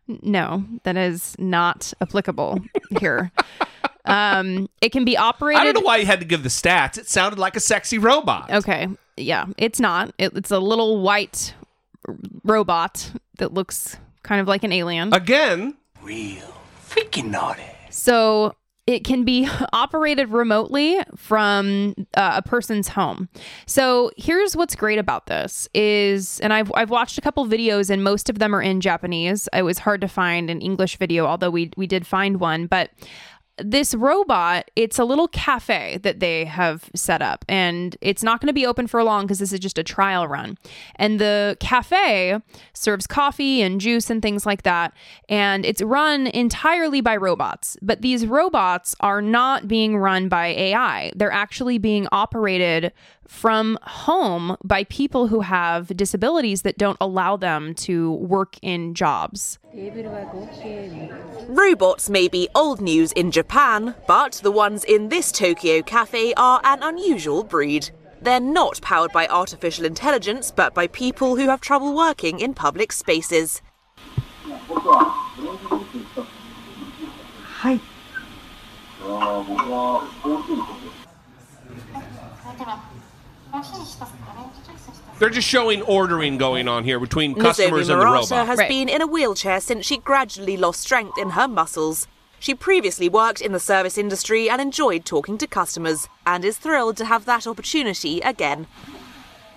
[SPEAKER 3] No, that is not applicable here. Um, it can be operated.
[SPEAKER 2] I don't know why you had to give the stats. It sounded like a sexy robot.
[SPEAKER 3] Okay. Yeah, it's not. It, it's a little white robot that looks kind of like an alien.
[SPEAKER 2] Again,
[SPEAKER 23] Real freaking naughty.
[SPEAKER 3] So it can be operated remotely from uh, a person's home. So here's what's great about this is, and I've I've watched a couple videos, and most of them are in Japanese. It was hard to find an English video, although we we did find one, but this robot, it's a little cafe that they have set up, and it's not going to be open for long because this is just a trial run. And the cafe serves coffee and juice and things like that, and it's run entirely by robots. But these robots are not being run by AI, they're actually being operated from home by people who have disabilities that don't allow them to work in jobs.
[SPEAKER 24] Robots may be old news in Japan, but the ones in this Tokyo cafe are an unusual breed. They're not powered by artificial intelligence, but by people who have trouble working in public spaces.
[SPEAKER 23] はい。
[SPEAKER 2] They're just showing ordering going on here between customers
[SPEAKER 24] Nozomi
[SPEAKER 2] and the
[SPEAKER 24] Murata
[SPEAKER 2] robot.
[SPEAKER 24] has been in a wheelchair since she gradually lost strength in her muscles. She previously worked in the service industry and enjoyed talking to customers, and is thrilled to have that opportunity again.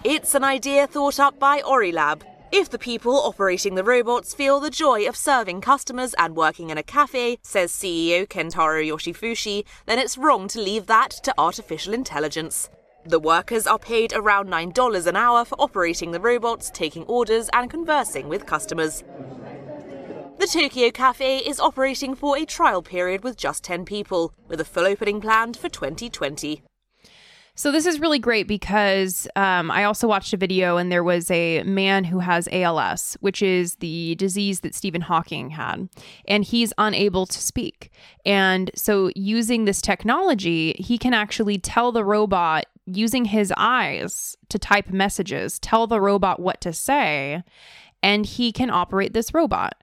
[SPEAKER 24] It's an idea thought up by OryLab. If the people operating the robots feel the joy of serving customers and working in a cafe, says CEO Kentaro Yoshifuji, then it's wrong to leave that to artificial intelligence. The workers are paid around $9 an hour for operating the robots, taking orders, and conversing with customers. The Tokyo Cafe is operating for a trial period with just 10 people, with a full opening planned for 2020.
[SPEAKER 3] So this is really great because um, I also watched a video and there was a man who has ALS, which is the disease that Stephen Hawking had, and he's unable to speak. And so using this technology, he can actually tell the robot using his eyes to type messages, tell the robot what to say, and he can operate this robot.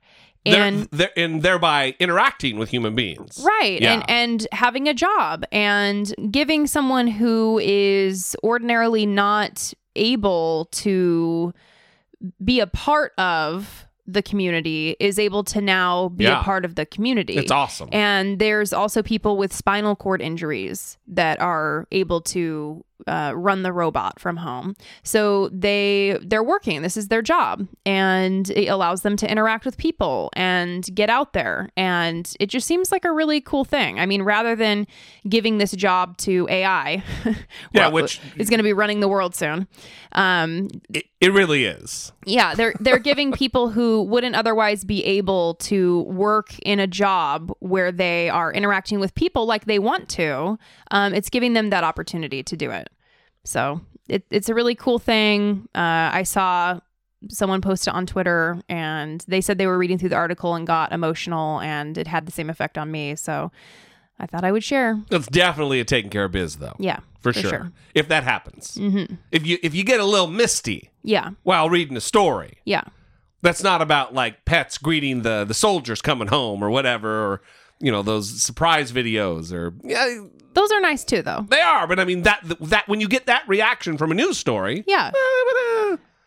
[SPEAKER 2] They're-
[SPEAKER 3] And
[SPEAKER 2] they're, and thereby interacting with human beings.
[SPEAKER 3] Right.
[SPEAKER 2] Yeah.
[SPEAKER 3] And and having a job and giving someone who is ordinarily not able to be a part of the community is able to now be
[SPEAKER 2] Yeah.
[SPEAKER 3] a part of the community.
[SPEAKER 2] It's awesome.
[SPEAKER 3] And there's also people with spinal cord injuries that are able to uh, run the robot from home. So they they're working. This is their job, and it allows them to interact with people and get out there. And it just seems like a really cool thing. I mean, rather than giving this job to AI,
[SPEAKER 2] Yeah, which-
[SPEAKER 3] is going to be running the world soon. Um,
[SPEAKER 2] It, it really is.
[SPEAKER 3] yeah, they're they're giving people who wouldn't otherwise be able to work in a job where they are interacting with people like they want to. Um, it's giving them that opportunity to do it. So it, it's a really cool thing. Uh, I saw someone post it on Twitter, and they said they were reading through the article and got emotional, and it had the same effect on me. So I thought I would share.
[SPEAKER 2] It's definitely a taking care of biz, though.
[SPEAKER 3] Yeah,
[SPEAKER 2] for,
[SPEAKER 3] for
[SPEAKER 2] sure.
[SPEAKER 3] sure.
[SPEAKER 2] If that happens,
[SPEAKER 3] Mhm.
[SPEAKER 2] if you if you get a little misty
[SPEAKER 3] Yeah,
[SPEAKER 2] while reading a story,
[SPEAKER 3] yeah.
[SPEAKER 2] that's not about like pets greeting the the soldiers coming home or whatever, or you know those surprise videos or yeah,
[SPEAKER 3] Those are nice too, though.
[SPEAKER 2] they are. But I mean that that when you get that reaction from a news story,
[SPEAKER 3] Yeah,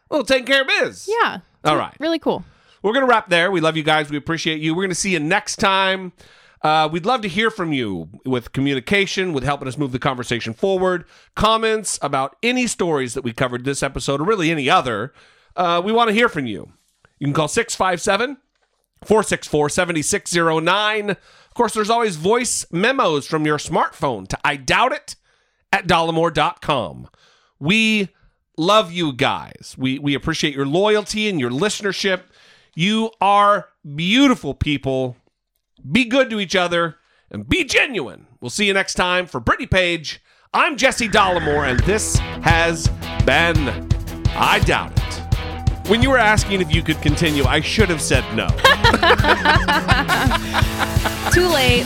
[SPEAKER 2] well, take care of biz.
[SPEAKER 3] yeah.
[SPEAKER 2] All right.
[SPEAKER 3] Really cool.
[SPEAKER 2] We're going to wrap there. We love you guys. We appreciate you. We're going to see you next time. Uh, we'd love to hear from you with communication, with helping us move the conversation forward, comments about any stories that we covered this episode or really any other. Uh, we want to hear from you. You can call 657 464 7609. Course, there's always voice memos from your smartphone to I doubt it at dollemore.com. We love you guys. We we appreciate your loyalty and your listenership. You are beautiful people. Be good to each other and be genuine. We'll see you next time for Brittany Page. I'm Jesse Dollemore, and this has been I Doubt It. When you were asking if you could continue, I should have said no.
[SPEAKER 3] Too late.